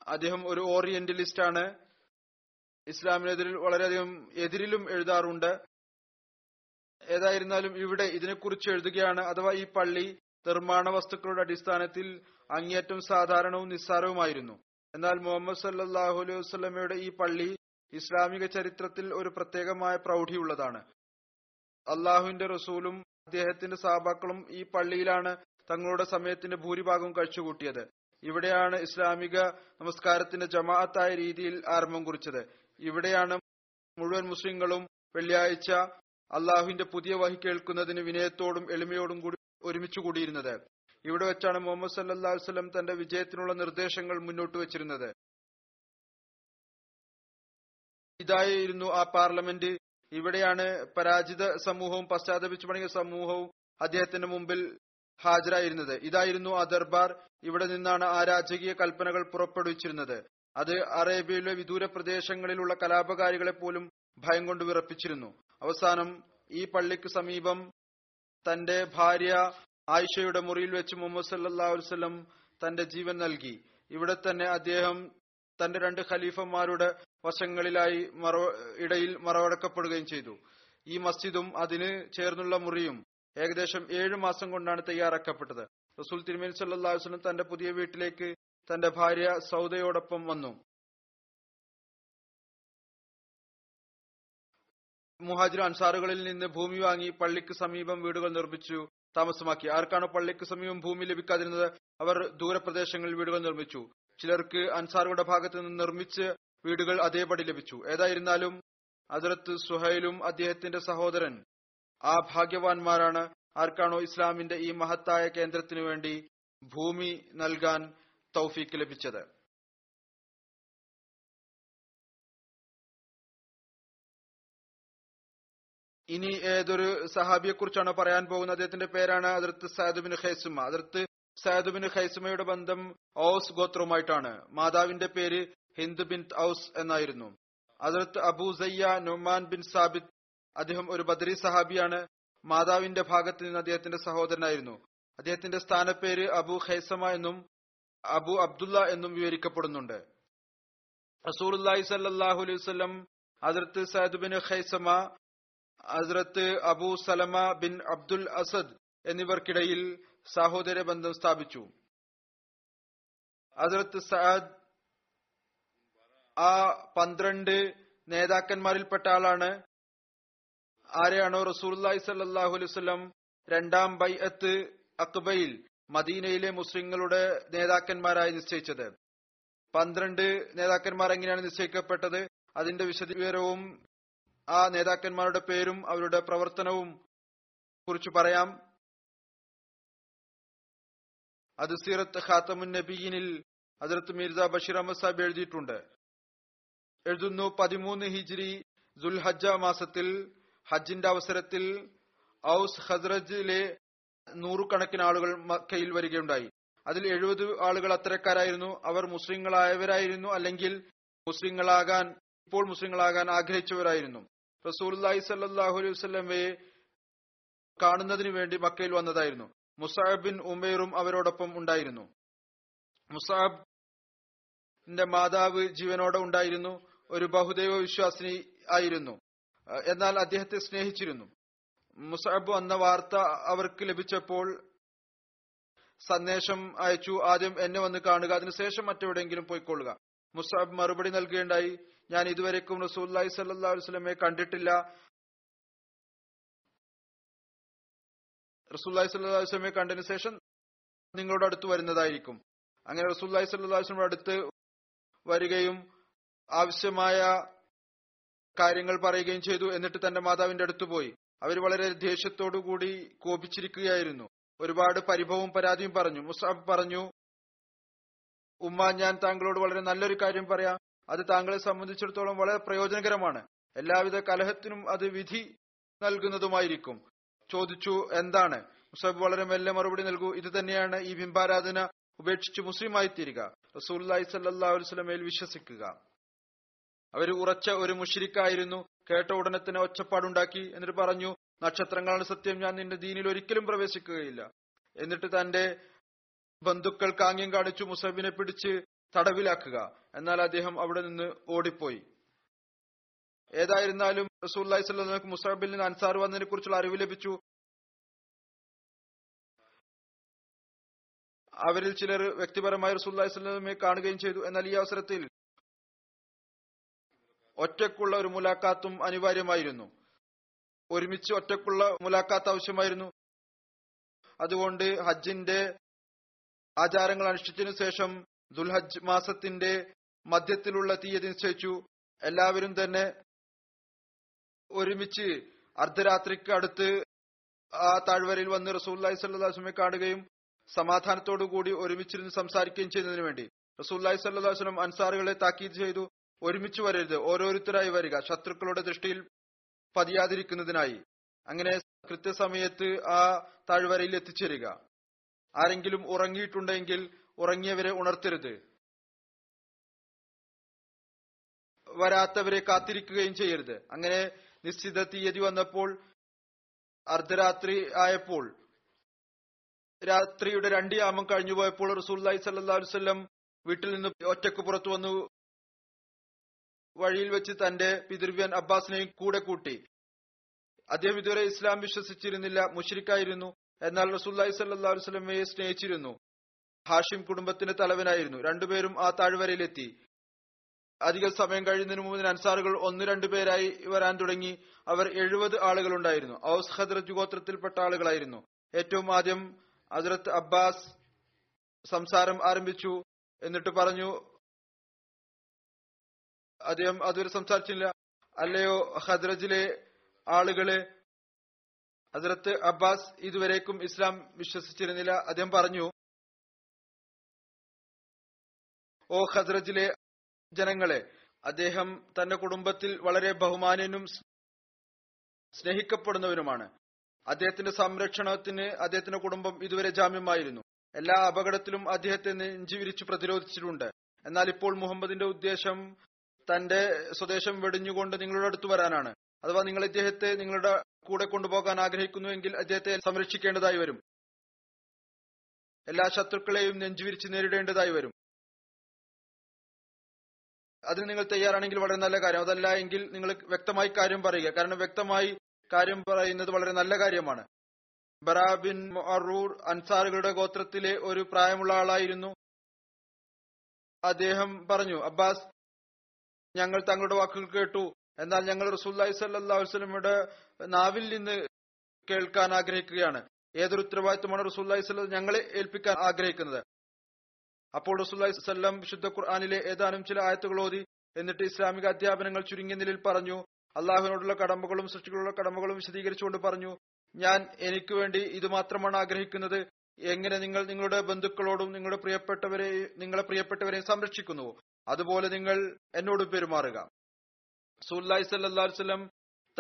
അദ്ദേഹം ഒരു ഓറിയന്റലിസ്റ്റ് ആണ് ഇസ്ലാമിനെതിരിൽ വളരെയധികം എതിരിലും എഴുതാറുണ്ട്. ഏതായിരുന്നാലും ഇവിടെ ഇതിനെക്കുറിച്ച് എഴുതുകയാണ്. അഥവാ ഈ പള്ളി നിർമ്മാണ വസ്തുക്കളുടെ അടിസ്ഥാനത്തിൽ അങ്ങേയറ്റം സാധാരണവും നിസ്സാരവുമായിരുന്നു. എന്നാൽ മുഹമ്മദ് സല്ലാഹു അലൈഹി വസ്ലമയുടെ ഈ പള്ളി ഇസ്ലാമിക ചരിത്രത്തിൽ ഒരു പ്രത്യേകമായ പ്രൗഢിയുള്ളതാണ്. അള്ളാഹുവിന്റെ റസൂലും അദ്ദേഹത്തിന്റെ സാബാക്കളും ഈ പള്ളിയിലാണ് തങ്ങളുടെ സമയത്തിന്റെ ഭൂരിഭാഗവും കഴിച്ചുകൂട്ടിയത്. ഇവിടെയാണ് ഇസ്ലാമിക നമസ്കാരത്തിന്റെ ജമാഅത്തായ രീതിയിൽ ആരംഭം കുറിച്ചത്. ഇവിടെയാണ് മുഴുവൻ മുസ്ലിങ്ങളും വെള്ളിയാഴ്ച അള്ളാഹുവിന്റെ പുതിയ വഹി കേൾക്കുന്നതിന് വിനയത്തോടും എളിമയോടും കൂടി ഒരുമിച്ചു കൂടിയിരുന്നത്. ഇവിടെ വെച്ചാണ് മുഹമ്മദ് സല്ലാ വസ്ലം തന്റെ വിജയത്തിനുള്ള നിർദ്ദേശങ്ങൾ മുന്നോട്ട് വെച്ചിരുന്നത്. ഇതായിരുന്നു ആ പാർലമെന്റ്. ഇവിടെയാണ് പരാജിത സമൂഹവും പശ്ചാത്തപിച്ചു പണിയ സമൂഹവും അദ്ദേഹത്തിന്റെ മുമ്പിൽ ഹാജരായിരുന്നത്. ഇതായിരുന്നു ആ ദർബാർ. ഇവിടെ നിന്നാണ് ആ രാജകീയ കൽപ്പനകൾ പുറപ്പെടുവിച്ചിരുന്നത്. അത് അറേബ്യയിലെ വിദൂര പ്രദേശങ്ങളിലുള്ള കലാപകാരികളെ പോലും ഭയം കൊണ്ട് വിറപ്പിച്ചിരുന്നു. അവസാനം ഈ പള്ളിക്ക് സമീപം തന്റെ ഭാര്യ ആയിഷയുടെ മുറിയിൽ വെച്ച് മുഹമ്മദ് സല്ലാ വസ്ലം തന്റെ ജീവൻ നൽകി. ഇവിടെ തന്നെ അദ്ദേഹം തന്റെ രണ്ട് ഖലീഫന്മാരുടെ വശങ്ങളിലായി ഇടയിൽ മറവടക്കപ്പെടുകയും ചെയ്തു. ഈ മസ്ജിദും അതിന് ചേർന്നുള്ള മുറിയും ഏകദേശം ഏഴു മാസം കൊണ്ടാണ് തയ്യാറാക്കപ്പെട്ടത്. റസൂൽ തിരുമേനി സല്ലാ വസ്ലം തന്റെ പുതിയ വീട്ടിലേക്ക് തന്റെ ഭാര്യ സൗദയോടൊപ്പം വന്നു. മുഹാജിർ അൻസാറുകളിൽ നിന്ന് ഭൂമി വാങ്ങി പള്ളിക്ക് സമീപം വീടുകൾ നിർമ്മിച്ചു താമസമാക്കി. ആർക്കാണ് പള്ളിക്ക് സമീപം ഭൂമി ലഭിക്കാതിരുന്നത് അവർ ദൂരപ്രദേശങ്ങളിൽ വീടുകൾ നിർമ്മിച്ചു. ചിലർക്ക് അൻസാറുകളുടെ ഭാഗത്ത് നിന്ന് നിർമ്മിച്ച് വീടുകൾ അതേപടി ലഭിച്ചു. ഏതായിരുന്നാലും അതിർത്ത് സുഹൈലും അദ്ദേഹത്തിന്റെ സഹോദരൻ ആ ഭാഗ്യവാന്മാരാണ്. ആർക്കാണോ ഇസ്ലാമിന്റെ ഈ മഹത്തായ കേന്ദ്രത്തിനു വേണ്ടി ഭൂമി നൽകാൻ തൗഫീക്ക് ലഭിച്ചത്. ഇനി ഏതൊരു സഹാബിയെ കുറിച്ചാണ് പറയാൻ പോകുന്നത്? അദ്ദേഹത്തിന്റെ പേരാണ് അതിർത്ത് സാദുബിൻ ഖൈസുമ. അതിർത്ത് സാദുബിൻ ഖൈസുമയുടെ ബന്ധം ഔസ് ഗോത്രവുമായിട്ടാണ്. മാതാവിന്റെ പേര് ഹിന്ദ് ബിൻ ഔസ് എന്നായിരുന്നു. അതിർത്ത് Abu Sayya Numan bin Sabit അദ്ദേഹം ഒരു ബദരി സഹാബിയാണ്. മാതാവിന്റെ ഭാഗത്ത് നിന്ന് അദ്ദേഹത്തിന്റെ സഹോദരനായിരുന്നു. അദ്ദേഹത്തിന്റെ സ്ഥാനപ്പേര് അബു ഖൈസമ എന്നും അബു അബ്ദുള്ള എന്നും വിവരിക്കപ്പെടുന്നുണ്ട്. റസൂർല്ലാഹി സല്ലാഹു അലൈഹി വസ്ലം അതിർത്ത് Zaid bin Khaisama Hazrat Abu Salama bin Abdul Asad എന്നിവർക്കിടയിൽ സഹോദര ബന്ധം സ്ഥാപിച്ചു. ഹസ്രത്ത് സഅദ് ആ പന്ത്രണ്ട് നേതാക്കന്മാരിൽപ്പെട്ട ആളാണ്. ആരെയാണോ റസൂർലായി സല്ലാഹു അലൈവല്ലം രണ്ടാം ബൈഅത്ത് അക്ബയിൽ മദീനയിലെ മുസ്ലിങ്ങളുടെ നേതാക്കന്മാരായി നിശ്ചയിച്ചത്. പന്ത്രണ്ട് നേതാക്കന്മാർ എങ്ങനെയാണ് നിശ്ചയിക്കപ്പെട്ടത്? അതിന്റെ വിശദവിവരവും ആ നേതാക്കന്മാരുടെ പേരും അവരുടെ പ്രവർത്തനവും കുറിച്ച് പറയാം. അത് സീറത്ത് ഖാത്തമുൻ നബീനിൽ അതിർത്ത് മിർസ ബഷീർ അഹമ്മദ് സാഹിബ് എഴുതിയിട്ടുണ്ട്. എഴുതുന്നു പതിമൂന്ന് ഹിജ്രി ദുൽഹജ്ജ മാസത്തിൽ ഹജ്ജിന്റെ അവസരത്തിൽ ഔസ് ഹസ്രജിലെ നൂറുകണക്കിന് ആളുകൾ മക്കയിൽ വരികയുണ്ടായി. അതിൽ എഴുപത് ആളുകൾ അത്തരക്കാരായിരുന്നു. അവർ മുസ്ലിങ്ങളായവരായിരുന്നു അല്ലെങ്കിൽ മുസ്ലിങ്ങളാകാൻ ഇപ്പോൾ മുസ്ലിങ്ങളാകാൻ ആഗ്രഹിച്ചവരായിരുന്നു. റസൂലി സല്ലാഹു അലൈഹി വസ്ലമയെ കാണുന്നതിന് വേണ്ടി മക്കയിൽ വന്നതായിരുന്നു. മുസാബ് ബിൻ ഉമേറും അവരോടൊപ്പം ഉണ്ടായിരുന്നു. മുസാബിന്റെ മാതാവ് ജീവനോടെ ഉണ്ടായിരുന്നു. ഒരു ബഹുദൈവ വിശ്വാസിനി ആയിരുന്നു. എന്നാൽ അദ്ദേഹത്തെ സ്നേഹിച്ചിരുന്നു. മുസാബ് എന്ന വാർത്ത അവർക്ക് ലഭിച്ചപ്പോൾ സന്ദേശം അയച്ചു ആദ്യം എന്നെ വന്ന് കാണുക അതിനുശേഷം മറ്റെവിടെയെങ്കിലും പോയിക്കൊള്ളുക. മുസാബ് മറുപടി നൽകുകയുണ്ടായി. ഞാൻ ഇതുവരെക്കും റസൂല്ലായി സല്ലാ വസ്ലമെ കണ്ടിട്ടില്ല. റസൂല്ലായി സല്ലാ വസ്ലമെ കണ്ടതിന് ശേഷം നിങ്ങളുടെ അടുത്ത് വരുന്നതായിരിക്കും. അങ്ങനെ റസൂല്ലായി സല്ലാ വസ്ലമിന്റെ അടുത്ത് വരികയും ആവശ്യമായ കാര്യങ്ങൾ പറയുകയും ചെയ്തു എന്നിട്ട് തന്റെ മാതാവിന്റെ അടുത്ത് പോയി. അവർ വളരെ ദേഷ്യത്തോടു കൂടി കോപിച്ചിരിക്കുകയായിരുന്നു. ഒരുപാട് പരിഭവവും പരാതിയും പറഞ്ഞു. മുസാബ് പറഞ്ഞു ഉമ്മ ഞാൻ താങ്കളോട് വളരെ നല്ലൊരു കാര്യം പറയാം. അത് താങ്കളെ സംബന്ധിച്ചിടത്തോളം വളരെ പ്രയോജനകരമാണ്. എല്ലാവിധ കലഹത്തിനും അത് വിധി നൽകുന്നതുമായിരിക്കും. ചോദിച്ചു എന്താണ്? മുസബ് വളരെ മെല്ലെ മറുപടി നൽകൂ ഇത് തന്നെയാണ് ഈ ബിംബാരാധന ഉപേക്ഷിച്ച് മുസ്ലിമായി തീരുക റസൂല്ലായി സല്ലാ വിശ്വസിക്കുക. അവർ ഉറച്ച ഒരു മുഷിരിക്കായിരുന്നു. കേട്ട ഉടനെ തന്നെ ഒച്ചപ്പാടുണ്ടാക്കി എന്നിട്ട് പറഞ്ഞു നക്ഷത്രങ്ങളാണ് സത്യം. ഞാൻ നിന്റെ ദീനിൽ ഒരിക്കലും പ്രവേശിക്കുകയില്ല. എന്നിട്ട് തന്റെ ബന്ധുക്കൾ കാങ്യം കാണിച്ചു മുസബിനെ പിടിച്ച് തടവിലാക്കുക. എന്നാൽ അദ്ദേഹം അവിടെ നിന്ന് ഓടിപ്പോയി. ഏതായിരുന്നാലും റസൂല്ലി സ്വല്ലമക്ക് മുസാബിൽ നിന്ന് അൻസാർ വന്നതിനെ കുറിച്ചുള്ള അറിവ് ലഭിച്ചു. അവരിൽ ചിലർ വ്യക്തിപരമായി റസൂല്ലി സ്വല്ലമയെ കാണുകയും ചെയ്തു. എന്നാൽ ഈ അവസരത്തിൽ ഒറ്റക്കുള്ള ഒരു മുലാഖാത്തും അനിവാര്യമായിരുന്നു. ഒരുമിച്ച് ഒറ്റക്കുള്ള മുലാഖാത്ത് ആവശ്യമായിരുന്നു. അതുകൊണ്ട് ഹജ്ജിന്റെ ആചാരങ്ങൾ അനുഷ്ഠിച്ചതിനു ശേഷം ദുൽഹജ് മാസത്തിന്റെ മധ്യത്തിലുള്ള തീയതി നിശ്ചയിച്ചു. എല്ലാവരും തന്നെ ഒരുമിച്ച് അർദ്ധരാത്രിക്ക് അടുത്ത് ആ താഴ്വരയിൽ വന്ന് റസൂല്ലായി സല്ലാസ്മെ കാണുകയും സമാധാനത്തോടു കൂടി ഒരുമിച്ചിരുന്ന് സംസാരിക്കുകയും ചെയ്യുന്നതിന് വേണ്ടി. റസൂല്ലായി സല്ലാസ്ലം അൻസാറുകളെ താക്കീത് ചെയ്തു. ഒരുമിച്ച് വരരുത്. ഓരോരുത്തരായി വരിക. ശത്രുക്കളുടെ ദൃഷ്ടിയിൽ പതിയാതിരിക്കുന്നതിനായി. അങ്ങനെ കൃത്യസമയത്ത് ആ താഴ്വരയിൽ എത്തിച്ചേരുക. ആരെങ്കിലും ഉറങ്ങിയിട്ടുണ്ടെങ്കിൽ ഉറങ്ങിയവരെ ഉണർത്തരുത്. വരാത്തവരെ കാത്തിരിക്കുകയും ചെയ്യരുത്. അങ്ങനെ നിശ്ചിത തീയതി വന്നപ്പോൾ അർദ്ധരാത്രി ആയപ്പോൾ രാത്രിയുടെ രണ്ട് യാമം കഴിഞ്ഞു പോയപ്പോൾ റസൂല്ലായി സല്ലാ വല്ലം വീട്ടിൽ നിന്ന് ഒറ്റയ്ക്ക് പുറത്തു വന്നു. വഴിയിൽ വെച്ച് തന്റെ പിതൃവ്യൻ അബ്ബാസിനെയും കൂടെ കൂട്ടി. അദ്ദേഹം ഇതുവരെ ഇസ്ലാം വിശ്വസിച്ചിരുന്നില്ല മുഷരിക്കായിരുന്നു. എന്നാൽ റസൂല്ലായി സല്ലാ വല്ലമയെ സ്നേഹിച്ചിരുന്നു. ഹാഷിം കുടുംബത്തിന്റെ തലവനായിരുന്നു. രണ്ടുപേരും ആ താഴ്വരയിലെത്തി. അധിക സമയം കഴിയുന്നതിന് മുമ്പ് അൻസാറുകൾ ഒന്ന് രണ്ടു പേരായി വരാൻ തുടങ്ങി. അവർ എഴുപത് ആളുകളുണ്ടായിരുന്നു. ഔസ് ഹദ്രജ് ഗോത്രത്തിൽപ്പെട്ട ആളുകളായിരുന്നു. ഏറ്റവും ആദ്യം ഹസ്രത്ത് അബ്ബാസ് സംസാരം ആരംഭിച്ചു എന്നിട്ട് പറഞ്ഞു അദ്ദേഹം അതുവരെ സംസാരിച്ചില്ല. അല്ലയോ ഹദ്രജിലെ ആളുകളെ? ഹസ്രത്ത് അബ്ബാസ് ഇതുവരേക്കും ഇസ്ലാം വിശ്വസിച്ചിരുന്നില്ല. അദ്ദേഹം പറഞ്ഞു ഓ ഖദ്രജിലെ ജനങ്ങളെ അദ്ദേഹം തന്റെ കുടുംബത്തിൽ വളരെ ബഹുമാനനും സ്നേഹിക്കപ്പെടുന്നവനുമാണ്. അദ്ദേഹത്തിന്റെ സംരക്ഷണത്തിന് അദ്ദേഹത്തിന്റെ കുടുംബം ഇതുവരെ ജാമ്യമായിരുന്നു. എല്ലാ അപകടത്തിലും അദ്ദേഹത്തെ നെഞ്ചുവിരിച്ചു പ്രതിരോധിച്ചിട്ടുണ്ട്. എന്നാൽ ഇപ്പോൾ മുഹമ്മദിന്റെ ഉദ്ദേശം തന്റെ സ്വദേശം വെടിഞ്ഞുകൊണ്ട് നിങ്ങളുടെ അടുത്ത് വരാനാണ്. അഥവാ നിങ്ങൾ ഇദ്ദേഹത്തെ നിങ്ങളുടെ കൂടെ കൊണ്ടുപോകാൻ ആഗ്രഹിക്കുന്നുവെങ്കിൽ അദ്ദേഹത്തെ സംരക്ഷിക്കേണ്ടതായി വരും. എല്ലാ ശത്രുക്കളെയും നെഞ്ചുവിരിച്ച് നേരിടേണ്ടതായി വരും. അതിന് നിങ്ങൾ തയ്യാറാണെങ്കിൽ വളരെ നല്ല കാര്യം. അതല്ല എങ്കിൽ നിങ്ങൾ വ്യക്തമായി കാര്യം പറയുക. കാരണം വ്യക്തമായി കാര്യം പറയുന്നത് വളരെ നല്ല കാര്യമാണ്. ബറാബിൻ അറൂർ അൻസാറുകളുടെ ഗോത്രത്തിലെ ഒരു പ്രായമുള്ള ആളായിരുന്നു. അദ്ദേഹം പറഞ്ഞു അബ്ബാസ് ഞങ്ങൾ തങ്ങളുടെ വാക്കുകൾ കേട്ടു. എന്നാൽ ഞങ്ങൾ റസൂല്ലായി സല്ലാ വസ്ലമയുടെ നാവിൽ നിന്ന് കേൾക്കാൻ ആഗ്രഹിക്കുകയാണ്. ഏതൊരു ഉത്തരവാദിത്വമാണ് റസൂല്ലായി സ്വല്ലം ഞങ്ങളെ ഏൽപ്പിക്കാൻ ആഗ്രഹിക്കുന്നത്? അപ്പോൾ റസുല്ലാം വിശുദ്ധ ഖുർആാനിലെ ഏതാനും ചില ആയത്തുകൾ ഓതി. എന്നിട്ട് ഇസ്ലാമിക അധ്യാപനങ്ങൾ ചുരുങ്ങിയ നിലയിൽ പറഞ്ഞു. അള്ളാഹുവിനോടുള്ള കടമകളും സൃഷ്ടികളുള്ള കടമകളും വിശദീകരിച്ചുകൊണ്ട് പറഞ്ഞു. ഞാൻ എനിക്ക് വേണ്ടി ഇത് മാത്രമാണ് ആഗ്രഹിക്കുന്നത്. എങ്ങനെ നിങ്ങൾ നിങ്ങളുടെ ബന്ധുക്കളോടും നിങ്ങളുടെ പ്രിയപ്പെട്ടവരെ നിങ്ങളെ പ്രിയപ്പെട്ടവരെയും സംരക്ഷിക്കുന്നു? അതുപോലെ നിങ്ങൾ എന്നോട് പെരുമാറുക. സുല്ലായി സല്ലാസ്ലം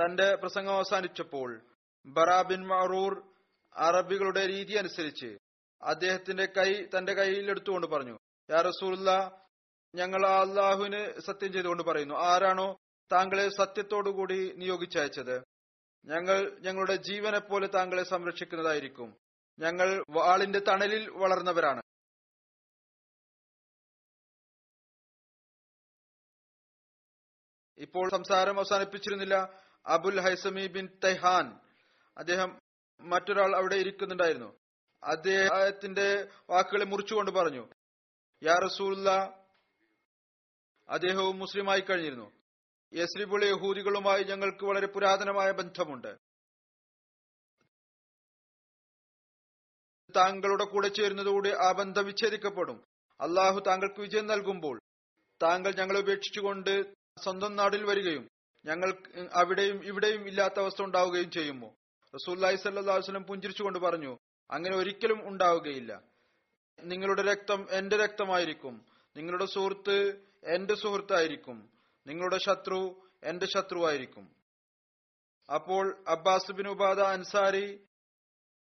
തന്റെ പ്രസംഗം അവസാനിച്ചപ്പോൾ ബറാബിൻ മറൂർ അറബികളുടെ രീതി അനുസരിച്ച് അദ്ദേഹത്തിന്റെ കൈ തന്റെ കയ്യിൽ എടുത്തുകൊണ്ട് പറഞ്ഞു യാ റസൂല്ല ഞങ്ങൾ അള്ളാഹുവിന് സത്യം ചെയ്തുകൊണ്ട് പറയുന്നു. ആരാണോ താങ്കളെ സത്യത്തോടുകൂടി നിയോഗിച്ചയച്ചത് ഞങ്ങൾ ഞങ്ങളുടെ ജീവനെ പോലെ താങ്കളെ സംരക്ഷിക്കുന്നതായിരിക്കും. ഞങ്ങൾ വാളിന്റെ തണലിൽ വളർന്നവരാണ്. ഇപ്പോൾ സംസാരം അവസാനിപ്പിച്ചിരുന്നില്ല. അബുൽ ഹൈസമി ബിൻ തെഹാൻ അദ്ദേഹം മറ്റൊരാൾ അവിടെ ഇരിക്കുന്നുണ്ടായിരുന്നു. അദ്ദേഹത്തിന്റെ വാക്കുകളെ മുറിച്ചുകൊണ്ട് പറഞ്ഞു യാ റസൂല്ല അദ്ദേഹവും മുസ്ലിമായി കഴിഞ്ഞിരുന്നു. യസ്രിബുളെ യഹൂദികളുമായി ഞങ്ങൾക്ക് വളരെ പുരാതനമായ ബന്ധമുണ്ട്. താങ്കളുടെ കൂടെ ചേരുന്നതോടെ ആ ബന്ധം വിച്ഛേദിക്കപ്പെടും. അള്ളാഹു താങ്കൾക്ക് വിജയം നൽകുമ്പോൾ താങ്കൾ ഞങ്ങളെ ഉപേക്ഷിച്ചുകൊണ്ട് സ്വന്തം നാടിൽ വരികയും ഞങ്ങൾ അവിടെയും ഇവിടെയും ഇല്ലാത്ത അവസ്ഥ ഉണ്ടാവുകയും ചെയ്യുമോ? റസൂല്ലായി സല്ലാസ്ലം പുഞ്ചിരിച്ചുകൊണ്ട് പറഞ്ഞു അങ്ങനെ ഒരിക്കലും ഉണ്ടാവുകയില്ല. നിങ്ങളുടെ രക്തം എന്റെ രക്തമായിരിക്കും. നിങ്ങളുടെ സുഹൃത്ത് എന്റെ സുഹൃത്തായിരിക്കും. നിങ്ങളുടെ ശത്രു എന്റെ ശത്രുവായിരിക്കും. അപ്പോൾ അബ്ബാസ് ബിൻ ഉബാദ അൻസാരി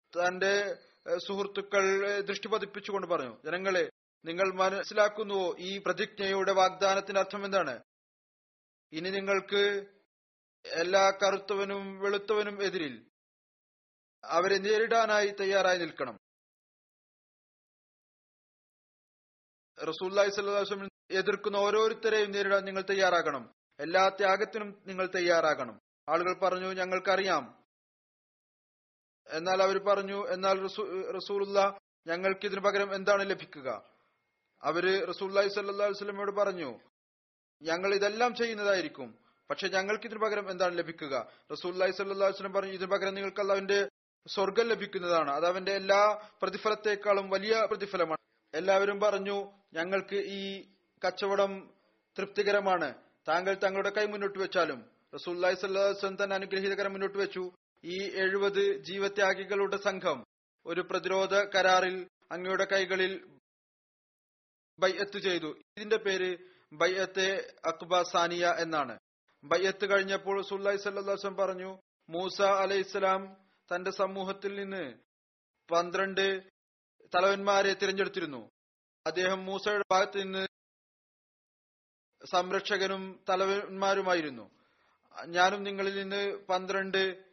തന്റെ സുഹൃത്തുക്കൾ ദൃഷ്ടി പതിപ്പിച്ചുകൊണ്ട് പറഞ്ഞു ജനങ്ങളെ നിങ്ങൾ മനസ്സിലാക്കുന്നുവോ ഈ പ്രതിജ്ഞയുടെ വാഗ്ദാനത്തിന്റെ അർത്ഥം എന്താണ്? ഇനി നിങ്ങൾക്ക് എല്ലാ കറുത്തവനും വെളുത്തവനും എതിരിൽ അവരെ നേരിടാനായി തയ്യാറായി നിൽക്കണം. റസൂല്ലായി സ്വല്ലം എതിർക്കുന്ന ഓരോരുത്തരെയും നേരിടാൻ നിങ്ങൾ തയ്യാറാകണം. എല്ലാ ത്യാഗത്തിനും നിങ്ങൾ തയ്യാറാകണം. ആളുകൾ പറഞ്ഞു ഞങ്ങൾക്കറിയാം. എന്നാൽ അവർ പറഞ്ഞു എന്നാൽ റസൂലുള്ള ഞങ്ങൾക്ക് ഇതിനു പകരം എന്താണ് ലഭിക്കുക? അവർ റസൂല്ലായി സല്ലാ വസ്ലമയോട് പറഞ്ഞു ഞങ്ങൾ ഇതെല്ലാം ചെയ്യുന്നതായിരിക്കും. പക്ഷെ ഞങ്ങൾക്ക് ഇതിനു പകരം എന്താണ് ലഭിക്കുക? റസൂല്ലായി സല്ലാ വസ്ലം പറഞ്ഞു ഇതിനു പകരം നിങ്ങൾക്ക് അള്ളാവിന്റെ സ്വർഗം ലഭിക്കുന്നതാണ്. അത് അവന്റെ എല്ലാ പ്രതിഫലത്തെക്കാളും വലിയ പ്രതിഫലമാണ്. എല്ലാവരും പറഞ്ഞു ഞങ്ങൾക്ക് ഈ കച്ചവടം തൃപ്തികരമാണ്. താങ്കൾ തങ്ങളുടെ കൈ മുന്നോട്ട് വെച്ചാലും. റസൂല്ലായി സല്ലാസ്വൻ തന്നെ അനുഗ്രഹീതകരം മുന്നോട്ട് വെച്ചു. ഈ എഴുപത് ജീവത്യാഗികളുടെ സംഘം ഒരു പ്രതിരോധ കരാറിൽ അങ്ങയുടെ കൈകളിൽ ബയ്യത്ത് ചെയ്തു. ഇതിന്റെ പേര് ബയ്യത്തെ അക്ബ സാനിയ എന്നാണ്. ബയ്യത്ത് കഴിഞ്ഞപ്പോൾ സുല്ലായി സല്ലാസ്ലം പറഞ്ഞു മൂസ അലൈഹിസ്സലാം തന്റെ സമൂഹത്തിൽ നിന്ന് പന്ത്രണ്ട് തലവന്മാരെ തിരഞ്ഞെടുത്തിരുന്നു. അദ്ദേഹം മൂസയുടെ ഭാഗത്ത് നിന്ന് സംരക്ഷകനും തലവന്മാരുമായിരുന്നു. ഞാനും നിങ്ങളിൽ നിന്ന് പന്ത്രണ്ട്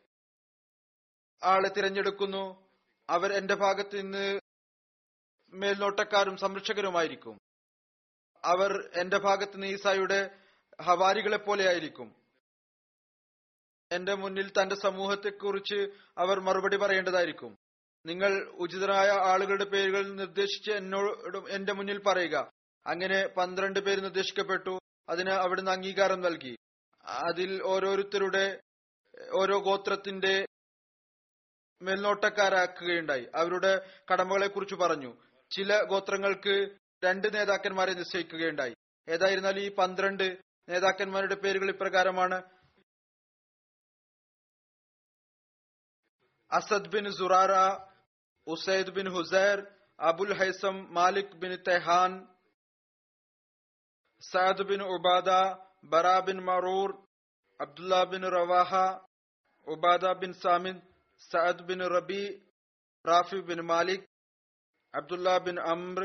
ആളെ തിരഞ്ഞെടുക്കുന്നു. അവർ എന്റെ ഭാഗത്ത് നിന്ന് മേൽനോട്ടക്കാരും സംരക്ഷകരുമായിരിക്കും. അവർ എന്റെ ഭാഗത്ത് നിന്ന് ഈസായുടെ ഹവാരികളെ പോലെയായിരിക്കും എന്റെ മുന്നിൽ തന്റെ സമൂഹത്തെക്കുറിച്ച് അവർ മറുപടി പറയേണ്ടതായിരിക്കും. നിങ്ങൾ ഉചിതരായ ആളുകളുടെ പേരുകൾ നിർദ്ദേശിച്ച് എന്നോട് എന്റെ മുന്നിൽ പറയുക. അങ്ങനെ പന്ത്രണ്ട് പേര് നിർദ്ദേശിക്കപ്പെട്ടു. അതിന് അവിടുന്ന് അംഗീകാരം നൽകി. അതിൽ ഓരോരുത്തരുടെ ഓരോ ഗോത്രത്തിന്റെ മേൽനോട്ടക്കാരാക്കുകയുണ്ടായി. അവരുടെ കടമകളെ കുറിച്ച് പറഞ്ഞു. ചില ഗോത്രങ്ങൾക്ക് രണ്ട് നേതാക്കന്മാരെ നിശ്ചയിക്കുകയുണ്ടായി. ഏതായിരുന്നാലും ഈ പന്ത്രണ്ട് നേതാക്കന്മാരുടെ പേരുകൾ ഇപ്രകാരമാണ്. Asad bin Zurara Usaid bin Husair Abul Haitham Malik bin Tehan Saad bin Ubada Bara bin Maroor Abdullah bin Rawaha Ubada bin Samin Saad bin Rabi Rafi bin Malik Abdullah bin Amr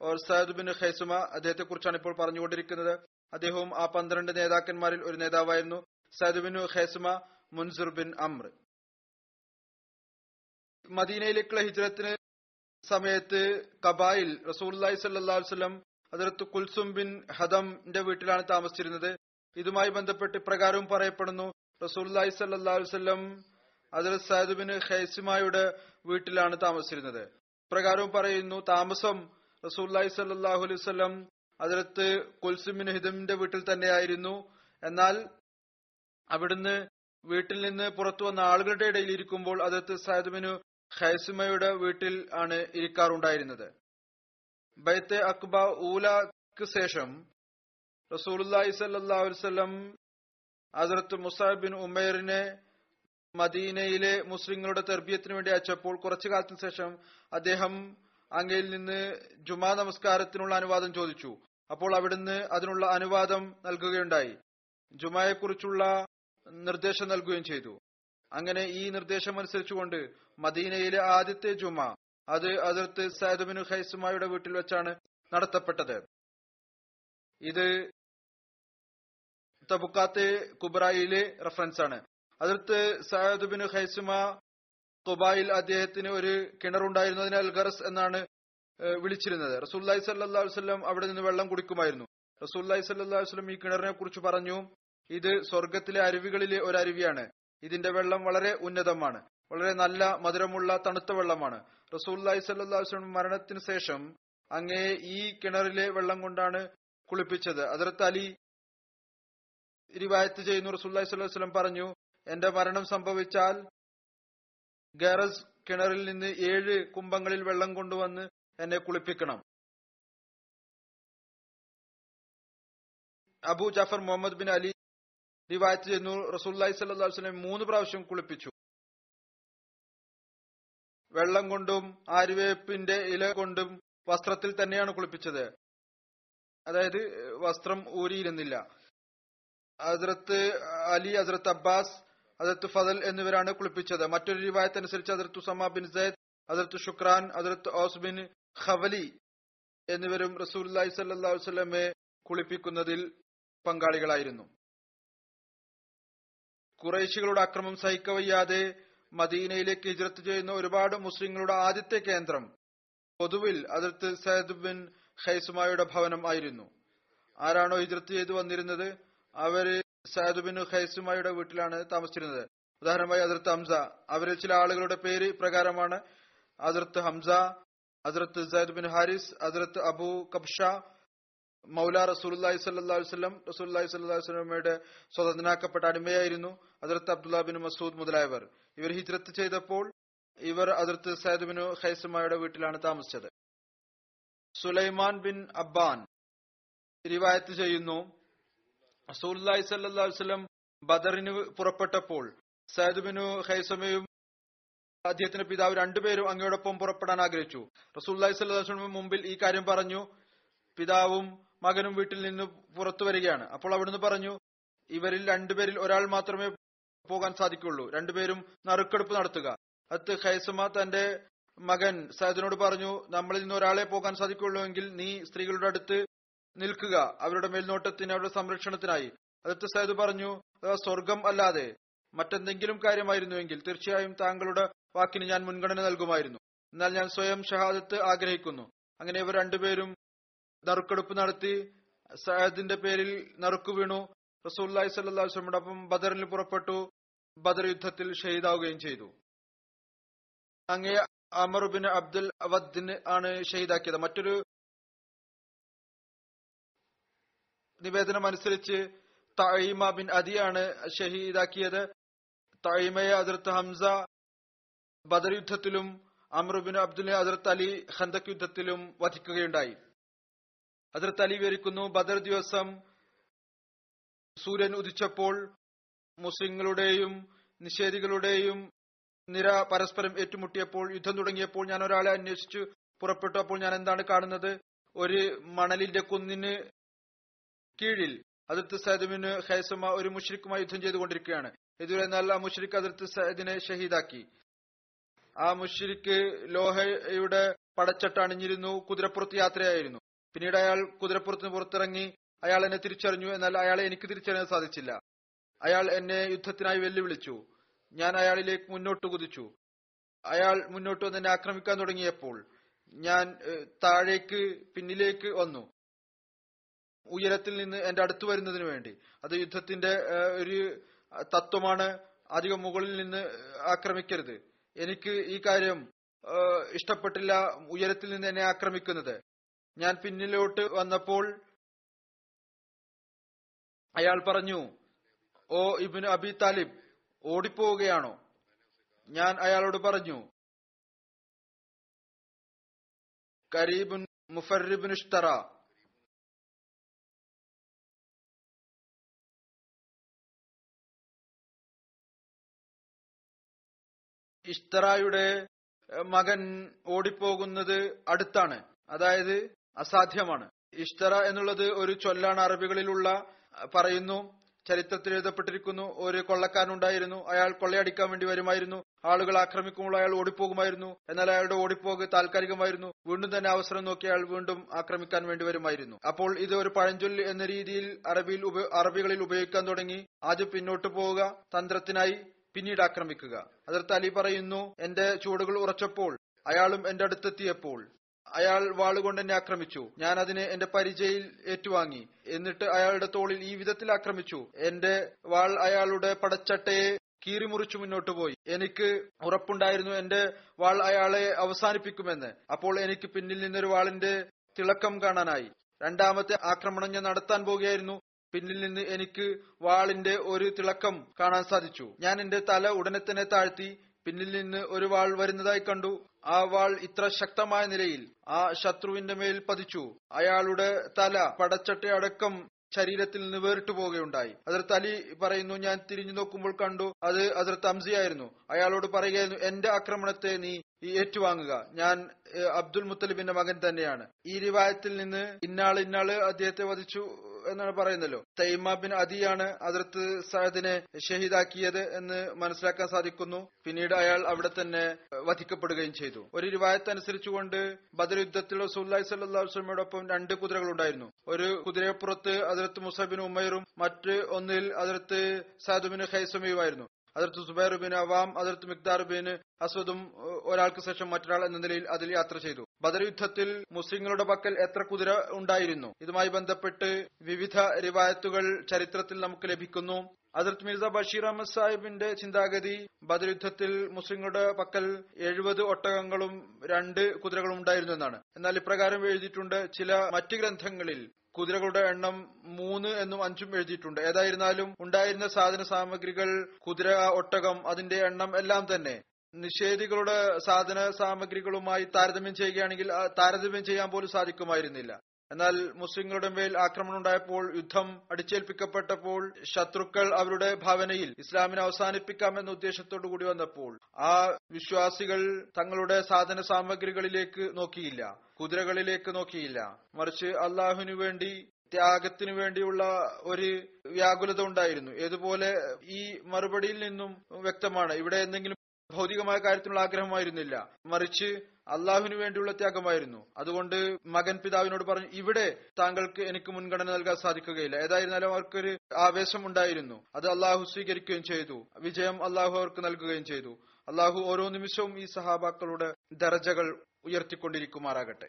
or Syed bin ഖൈസുമ അദ്ദേഹത്തെ കുറിച്ചാണ് ഇപ്പോൾ പറഞ്ഞുകൊണ്ടിരിക്കുന്നത്. അദ്ദേഹവും ആ പന്ത്രണ്ട് നേതാക്കന്മാരിൽ ഒരു നേതാവായിരുന്നു. സയദ് ബിൻ ഖൈസുമ മുൻസുർ ബിൻ അംർ മദീനയിലേക്കുള്ള ഹിജ്രത്തിന് സമയത്ത് കബായിൽ റസൂല്ലായി സല്ലാ വസ്ലം അതിർത്ത് കുൽസും ബിൻ ഹദംന്റെ വീട്ടിലാണ് താമസിച്ചിരുന്നത്. ഇതുമായി ബന്ധപ്പെട്ട് ഇപ്രകാരവും പറയപ്പെടുന്നു റസൂല്ലായി സല്ലാ വസ്ലം അതിൽ സയദ് ബിൻ ഖൈസിമായുടെ വീട്ടിലാണ് താമസിച്ചിരുന്നത്. ഇപ്രകാരവും പറയുന്നു താമസം റസൂല്ലായി സല്ലാഹു അലൈഹി അതിർത്ത് കുൽസും ബിൻ ഹിദമിന്റെ വീട്ടിൽ തന്നെയായിരുന്നു. എന്നാൽ അവിടുന്ന് വീട്ടിൽ നിന്ന് പുറത്തു വന്ന ആളുകളുടെ ഇടയിൽ ഇരിക്കുമ്പോൾ അതിർത്ത് സയദ് ബിൻ ഖൈസുമയുടെ വീട്ടിൽ ആണ് ഇരിക്കാറുണ്ടായിരുന്നത്. ബൈത്തെ അക്ബ ഊലക്ക് ശേഷം റസൂലി സല്ലാസ്ലം അസറത്ത് മുസാബ് ബിൻ ഉമേറിനെ മദീനയിലെ മുസ്ലിങ്ങളുടെ തെർബിയത്തിന് വേണ്ടി അയച്ചപ്പോൾ കുറച്ചു കാലത്തിന് ശേഷം അദ്ദേഹം അങ്ങയിൽ നിന്ന് ജുമാ നമസ്കാരത്തിനുള്ള അനുവാദം ചോദിച്ചു. അപ്പോൾ അവിടുന്ന് അതിനുള്ള അനുവാദം നൽകുകയുണ്ടായി. ജുമായെക്കുറിച്ചുള്ള നിർദ്ദേശം നൽകുകയും ചെയ്തു. അങ്ങനെ ഈ നിർദ്ദേശം അനുസരിച്ചുകൊണ്ട് മദീനയിലെ ആദ്യത്തെ ജുമ അത് അതിർത്ത് സയദുബിൻ ഹൈസുമായുടെ വീട്ടിൽ വെച്ചാണ് നടത്തപ്പെട്ടത്. ഇത് തബുക്കാത്തെ കുബ്രായിലെ റഫറൻസ് ആണ്. അതിർത്ത് സയദുബിൻ ഹൈസുമ തുബായിൽ അദ്ദേഹത്തിന് ഒരു കിണറുണ്ടായിരുന്നതിന് അൽഗറസ് എന്നാണ് വിളിച്ചിരുന്നത്. റസൂല്ലായി സല്ലാ വസ്ലം അവിടെ നിന്ന് വെള്ളം കുടിക്കുമായിരുന്നു. റസൂല്ലായി സല്ലാ വസ്ലം ഈ കിണറിനെ കുറിച്ച് പറഞ്ഞു ഇത് സ്വർഗത്തിലെ അരുവികളിലെ ഒരു അരുവിയാണ്. ഇതിന്റെ വെള്ളം വളരെ ഉന്നതമാണ്. വളരെ നല്ല മധുരമുള്ള തണുത്ത വെള്ളമാണ്. റസൂല്ലായി സല്ലാസ്ലം മരണത്തിന് ശേഷം അങ്ങേ ഈ കിണറിലെ വെള്ളം കൊണ്ടാണ് കുളിപ്പിച്ചത്. അതിർത്ത് അലി റിവായത്ത് ചെയ്യുന്നു. റസൂല്ലായി സ്വല്ലം പറഞ്ഞു എന്റെ മരണം സംഭവിച്ചാൽ ഗറസ് കിണറിൽ നിന്ന് ഏഴ് കുംഭങ്ങളിൽ വെള്ളം കൊണ്ടുവന്ന് എന്നെ കുളിപ്പിക്കണം. Abu Jafar Muhammad bin Ali റിവായത്ത് ചെയ്യുന്നു റസൂല്ലായി സല്ലാ വസ്ലം മൂന്ന് പ്രാവശ്യം കുളിപ്പിച്ചു. വെള്ളം കൊണ്ടും ആര്യവേപ്പിന്റെ ഇല കൊണ്ടും വസ്ത്രത്തിൽ തന്നെയാണ് കുളിപ്പിച്ചത്. അതായത് വസ്ത്രം ഊരിയിരുന്നില്ല. ഹസ്രത്ത് അലി ഹസ്രത്ത് അബ്ബാസ് ഹസരത്ത് ഫതൽ എന്നിവരാണ് കുളിപ്പിച്ചത്. മറ്റൊരു അനുസരിച്ച് ഹസരത്ത് ഉസമ ബിൻ സൈദ് ഹസരത്ത് ഷുക്രാൻ ഹസരത്ത് ഓസ് ബിൻ ഖവലി എന്നിവരും റസൂൽ സല്ലാ വസ്ലമെ കുളിപ്പിക്കുന്നതിൽ പങ്കാളികളായിരുന്നു. കുറേശികളുടെ അക്രമം സഹിക്കവയ്യാതെ മദീനയിലേക്ക് ഹിജ്രത്ത് ചെയ്യുന്ന ഒരുപാട് മുസ്ലിങ്ങളുടെ ആദ്യത്തെ കേന്ദ്രം പൊതുവിൽ അതിർത്ത് സയദ് ബിൻ ഖൈസുമായുടെ ഭവനം ആയിരുന്നു. ആരാണോ ഹിജ്രത്ത് ചെയ്തു വന്നിരുന്നത്? അവർ സയദ് ബിൻ ഖൈസുമായുടെ വീട്ടിലാണ് താമസിച്ചിരുന്നത്. ഉദാഹരണമായി അതിർത്ത് ഹംസ. അവരിൽ ചില ആളുകളുടെ പേര് പ്രകാരമാണ് അതിർത്ത് ഹംസ അതിർത്ത് സയദ് ബിൻ ഹാരിസ് അതിർത്ത് അബു കബ്ഷ മൗല റസൂലി സല്ലാ വസ്ലം റസൂലി സല്ലാ വസ്ലമയുടെ സ്വതന്ത്രനാക്കപ്പെട്ട അടിമയായിരുന്നു അതിർത്ത് അബ്ദുല്ല ബിൻ മസൂദ് മുതലായവർ. ഇവർ ഹിജ്രത്ത് ചെയ്തപ്പോൾ ഇവർ അതിർത്ത് സയ്ദ് ബിൻ ഖൈസമയുടെ വീട്ടിലാണ് താമസിച്ചത്. സുലൈമാൻ ബിൻ അബ്ബാൻ റിവായത്ത് ചെയ്യുന്നു റസൂലി സല്ലാ വസ്ലം ബദറിന് പുറപ്പെട്ടപ്പോൾ സയ്ദ് ബിൻ ഖൈസമയും അദ്ദേഹത്തിന്റെ പിതാവ് രണ്ടുപേരും അങ്ങയോടൊപ്പം പുറപ്പെടാൻ ആഗ്രഹിച്ചു. റസൂല്ലി സ്വല്ലാസ്ലമിന് മുമ്പിൽ ഈ കാര്യം പറഞ്ഞു പിതാവും മകനും വീട്ടിൽ നിന്ന് പുറത്തു വരികയാണ്. അപ്പോൾ അവിടുന്ന് പറഞ്ഞു ഇവരിൽ രണ്ടുപേരിൽ ഒരാൾ മാത്രമേ പോകാൻ സാധിക്കുള്ളൂ. രണ്ടുപേരും നറുക്കെടുപ്പ് നടത്തുക. അത് ഹൈസമ തന്റെ മകൻ സയദിനോട് പറഞ്ഞു നമ്മളിൽ നിന്ന് ഒരാളെ പോകാൻ സാധിക്കുള്ളൂ എങ്കിൽ നീ സ്ത്രീകളുടെ അടുത്ത് നിൽക്കുക. അവരുടെ മേൽനോട്ടത്തിന് അവരുടെ സംരക്ഷണത്തിനായി. അതത്ത് സയദ് പറഞ്ഞു സ്വർഗം അല്ലാതെ മറ്റെന്തെങ്കിലും കാര്യമായിരുന്നുവെങ്കിൽ തീർച്ചയായും താങ്കളുടെ വാക്കിന് ഞാൻ മുൻഗണന നൽകുമായിരുന്നു. എന്നാൽ ഞാൻ സ്വയം ഷഹാദത്ത് ആഗ്രഹിക്കുന്നു. അങ്ങനെ ഇവർ രണ്ടുപേരും നറുക്കെടുപ്പ് നടത്തി സയദിന്റെ പേരിൽ നറുക്കു വീണു. റസൂല്ലായി ഒപ്പം ബദറിൽ പുറപ്പെട്ടു. ബദർ യുദ്ധത്തിൽ ഷഹീദാവുകയും ചെയ്തു. അങ്ങേ അമറുബിൻ അബ്ദുൽ അവദിന് ആണ് ഷഹീദാക്കിയത്. മറ്റൊരു നിവേദനം അനുസരിച്ച് തഴീമ ബിൻ അദിയാണ് ഷഹീദാക്കിയത്. തഴീമയെ അതിർത്ത് ഹംസ ബദർ യുദ്ധത്തിലും അമറുബിൻ അബ്ദുൽ അതിർത്ത് അലി ഖന്തക് യുദ്ധത്തിലും വധിക്കുകയുണ്ടായി. അതിർത്ത് അലി വിവരിക്കുന്നു ബദർ ദിവസം സൂര്യൻ ഉദിച്ചപ്പോൾ മുസ്ലിങ്ങളുടെയും നിഷേധികളുടെയും നിര പരസ്പരം ഏറ്റുമുട്ടിയപ്പോൾ യുദ്ധം തുടങ്ങിയപ്പോൾ ഞാൻ ഒരാളെ അന്വേഷിച്ചു പുറപ്പെട്ടു. അപ്പോൾ ഞാൻ എന്താണ് കാണുന്നത്? ഒരു മണലിന്റെ കുന്നിന് കീഴിൽ അതിർത്ത് സൈദിന് ഹൈസമ ഒരു മുഷ്രിഖുമായി യുദ്ധം ചെയ്തുകൊണ്ടിരിക്കുകയാണ്. ഇതുവരെ എന്നാൽ ആ മുഷ്രിഖ് അതിർത്ത് സൈദിനെ ഷഹീദാക്കി. ആ മുഷ്രിഖ് ലോഹയുടെ പടച്ചട്ട അണിഞ്ഞിരുന്നു കുതിരപ്പുറത്ത് യാത്രയായിരുന്നു. പിന്നീട് അയാൾ കുതിരപ്പുറത്തിന് പുറത്തിറങ്ങി അയാൾ എന്നെ തിരിച്ചറിഞ്ഞു എന്നാൽ അയാളെ എനിക്ക് തിരിച്ചറിയാൻ സാധിച്ചില്ല. അയാൾ എന്നെ യുദ്ധത്തിനായി വെല്ലുവിളിച്ചു. ഞാൻ അയാളിലേക്ക് മുന്നോട്ട് കുതിച്ചു. അയാൾ മുന്നോട്ട് വന്ന് എന്നെ ആക്രമിക്കാൻ തുടങ്ങിയപ്പോൾ ഞാൻ താഴേക്ക് പിന്നിലേക്ക് വന്നു. ഉയരത്തിൽ നിന്ന് എന്റെ അടുത്ത് വരുന്നതിന് വേണ്ടി. അത് യുദ്ധത്തിന്റെ ഒരു തത്വമാണ്. അധികം മുകളിൽ നിന്ന് ആക്രമിക്കരുത്. എനിക്ക് ഈ കാര്യം ഇഷ്ടപ്പെട്ടില്ല ഉയരത്തിൽ നിന്ന് എന്നെ ആക്രമിക്കുന്നത്. ഞാൻ പിന്നിലോട്ട് വന്നപ്പോൾ അയാൾ പറഞ്ഞു ഓ ഇബിന് അബി താലിബ് ഓടിപ്പോവുകയാണോ? ഞാൻ അയാളോട് പറഞ്ഞു കരീബുൻ മുഫറിബിൻ ഇഷ്തറ. ഇഷ്തറായുടെ മകൻ ഓടിപ്പോകുന്നത് അടുത്താണ്. അതായത് അസാധ്യമാണ്. ഇഷ്തറ എന്നുള്ളത് ഒരു ചൊല്ലാണ് അറബികളിലുള്ള പറയുന്നു ചരിത്രത്തിൽ എഴുതപ്പെട്ടിരിക്കുന്നു ഒരു കൊള്ളക്കാരനുണ്ടായിരുന്നു അയാൾ കൊള്ളയടിക്കാൻ വേണ്ടി വരുമായിരുന്നു ആളുകൾ ആക്രമിക്കുമ്പോൾ അയാൾ ഓടിപ്പോകുമായിരുന്നു എന്നാൽ അയാളുടെ ഓടിപ്പോക്ക് താൽക്കാലികമായിരുന്നു വീണ്ടും തന്നെ അവസരം നോക്കി അയാൾ വീണ്ടും ആക്രമിക്കാൻ വേണ്ടി വരുമായിരുന്നു. അപ്പോൾ ഇത് ഒരു പഴഞ്ചൊല്ല് എന്ന രീതിയിൽ അറബിയിൽ അറബികളിൽ ഉപയോഗിക്കാൻ തുടങ്ങി ആദ്യം പിന്നോട്ട് പോവുക തന്ത്രത്തിനായി പിന്നീട് ആക്രമിക്കുക. അതിർത്ത് അലി പറയുന്നു എന്റെ ചൂടുകൾ ഉറച്ചപ്പോൾ അയാളും എന്റെ അടുത്തെത്തിയപ്പോൾ അയാൾ വാളുകൊണ്ട് എന്നെ ആക്രമിച്ചു. ഞാൻ അതിനെ എന്റെ പരിചയിൽ ഏറ്റുവാങ്ങി. എന്നിട്ട് അയാളുടെ തോളിൽ ഈ വിധത്തിൽ ആക്രമിച്ചു. എന്റെ വാൾ അയാളുടെ പടച്ചട്ടയെ കീറിമുറിച്ചു മുന്നോട്ട് പോയി. എനിക്ക് ഉറപ്പുണ്ടായിരുന്നു എന്റെ വാൾ അയാളെ അവസാനിപ്പിക്കുമെന്ന്. അപ്പോൾ എനിക്ക് പിന്നിൽ നിന്നൊരു വാളിന്റെ തിളക്കം കാണാനായി. രണ്ടാമത്തെ ആക്രമണം ഞാൻ നടത്താൻ പോകുകയായിരുന്നു. പിന്നിൽ നിന്ന് എനിക്ക് വാളിന്റെ ഒരു തിളക്കം കാണാൻ സാധിച്ചു. ഞാൻ എന്റെ തല ഉടനെ തന്നെ താഴ്ത്തി പിന്നിൽ നിന്ന് ഒരു വാൾ വരുന്നതായി കണ്ടു. ആ വാൾ ഇത്ര ശക്തമായ നിലയിൽ ആ ശത്രുവിന്റെ മേൽ പതിച്ചു. അയാളുടെ തല പടച്ചട്ടയടക്കം ശരീരത്തിൽ നിന്ന് വേറിട്ടു പോവുകയുണ്ടായി. അതിർത്ത് അലി പറയുന്നു ഞാൻ തിരിഞ്ഞു നോക്കുമ്പോൾ കണ്ടു അത് അതിർത്ത് അംസിയായിരുന്നു. അയാളോട് പറയുകയായിരുന്നു എന്റെ ആക്രമണത്തെ നീ ഏറ്റുവാങ്ങുക. ഞാൻ അബ്ദുൽ മുത്തലിബിന്റെ മകൻ തന്നെയാണ്. ഈ റിവായത്തിൽ നിന്ന് ഇന്നാൾ ഇന്നാൾ അദ്ദേഹത്തെ വധിച്ചു എന്നാണ് പറയുന്നല്ലോ. തൈമ ബിൻ അദിയാണ് അതിർത്ത് സഹദിനെ ഷഹീദാക്കിയത് എന്ന് മനസ്സിലാക്കാൻ സാധിക്കുന്നു. പിന്നീട് അയാൾ അവിടെ തന്നെ വധിക്കപ്പെടുകയും ചെയ്തു. ഒരു റിവായത്ത് അനുസരിച്ചുകൊണ്ട് ബദർ യുദ്ധത്തിൽ റസൂല്ലായി സല്ലാ വസ്ലമയോടൊപ്പം രണ്ട് കുതിരകൾ ഉണ്ടായിരുന്നു. ഒരു കുതിരയപ്പുറത്ത് അതിർത്ത് മുസബിൻ ഉമ്മയറും മറ്റ് ഒന്നിൽ അതിർത്ത് സാദുബിൻ ഖൈസമയുമായിരുന്നു. അതിർത്ത് സുബൈർ ബിൻ അവാം അതിർത്ത് മിക്താർ ബിൻ അസ്വദും ഒരാൾക്ക് ശേഷം മറ്റൊരാൾ എന്ന നിലയിൽ അതിൽ യാത്ര ചെയ്തു. ബദർ യുദ്ധത്തിൽ മുസ്ലിങ്ങളുടെ പക്കൽ എത്ര കുതിര ഉണ്ടായിരുന്നു? ഇതുമായി ബന്ധപ്പെട്ട് വിവിധ റിവായത്തുകൾ ചരിത്രത്തിൽ നമുക്ക് ലഭിക്കുന്നു. അതിർത്ത് മിർസ ബഷീർ അഹമ്മദ് സാഹിബിന്റെ ചിന്താഗതി ബദർ യുദ്ധത്തിൽ മുസ്ലിങ്ങളുടെ പക്കൽ എഴുപത് ഒട്ടകങ്ങളും രണ്ട് കുതിരകളും ഉണ്ടായിരുന്നു എന്നാണ്. എന്നാൽ ഇപ്രകാരം എഴുതിയിട്ടുണ്ട് ചില മറ്റ് ഗ്രന്ഥങ്ങളിൽ കുതിരകളുടെ എണ്ണം മൂന്ന് എന്നും അഞ്ചും എഴുതിയിട്ടുണ്ട്. ഏതായിരുന്നാലും ഉണ്ടായിരുന്ന സാധന സാമഗ്രികൾ കുതിര ഒട്ടകം അതിന്റെ എണ്ണം എല്ലാം തന്നെ. നിഷേധികളുടെ സാധന സാമഗ്രികളുമായി താരതമ്യം ചെയ്യുകയാണെങ്കിൽ താരതമ്യം ചെയ്യാൻ പോലും സാധിക്കുമായിരുന്നില്ല. എന്നാൽ മുസ്ലിങ്ങളുടെ മേൽ ആക്രമണം ഉണ്ടായപ്പോൾ യുദ്ധം അടിച്ചേൽപ്പിക്കപ്പെട്ടപ്പോൾ ശത്രുക്കൾ അവരുടെ ഭാവനയിൽ ഇസ്ലാമിനെ അവസാനിപ്പിക്കാം എന്ന ഉദ്ദേശത്തോടു കൂടി വന്നപ്പോൾ ആ വിശ്വാസികൾ തങ്ങളുടെ സാധന സാമഗ്രികളിലേക്ക് നോക്കിയില്ല കുതിരകളിലേക്ക് നോക്കിയില്ല. മറിച്ച് അള്ളാഹുവിനു വേണ്ടി ത്യാഗത്തിനു വേണ്ടിയുള്ള ഒരു വ്യാകുലത ഉണ്ടായിരുന്നു. ഏതുപോലെ ഈ മറുപടിയിൽ നിന്നും വ്യക്തമാണ്. ഇവിടെ എന്തെങ്കിലും ഭൗതികമായ കാര്യത്തിനുള്ള ആഗ്രഹമായിരുന്നില്ല. മറിച്ച് അള്ളാഹുവിന് വേണ്ടിയുള്ള ത്യാഗമായിരുന്നു. അതുകൊണ്ട് മകൻ പിതാവിനോട് പറഞ്ഞു ഇവിടെ താങ്കൾക്ക് എനിക്ക് മുൻഗണന നൽകാൻ സാധിക്കുകയില്ല. ഏതായിരുന്നാലും അവർക്കൊരു ആവേശം ഉണ്ടായിരുന്നു അത് അള്ളാഹു സ്വീകരിക്കുകയും ചെയ്തു. വിജയം അള്ളാഹു അവർക്ക് നൽകുകയും ചെയ്തു. അള്ളാഹു ഓരോ നിമിഷവും ഈ സഹാബാക്കളുടെ ദർജകൾ ഉയർത്തിക്കൊണ്ടിരിക്കുമാറാകട്ടെ.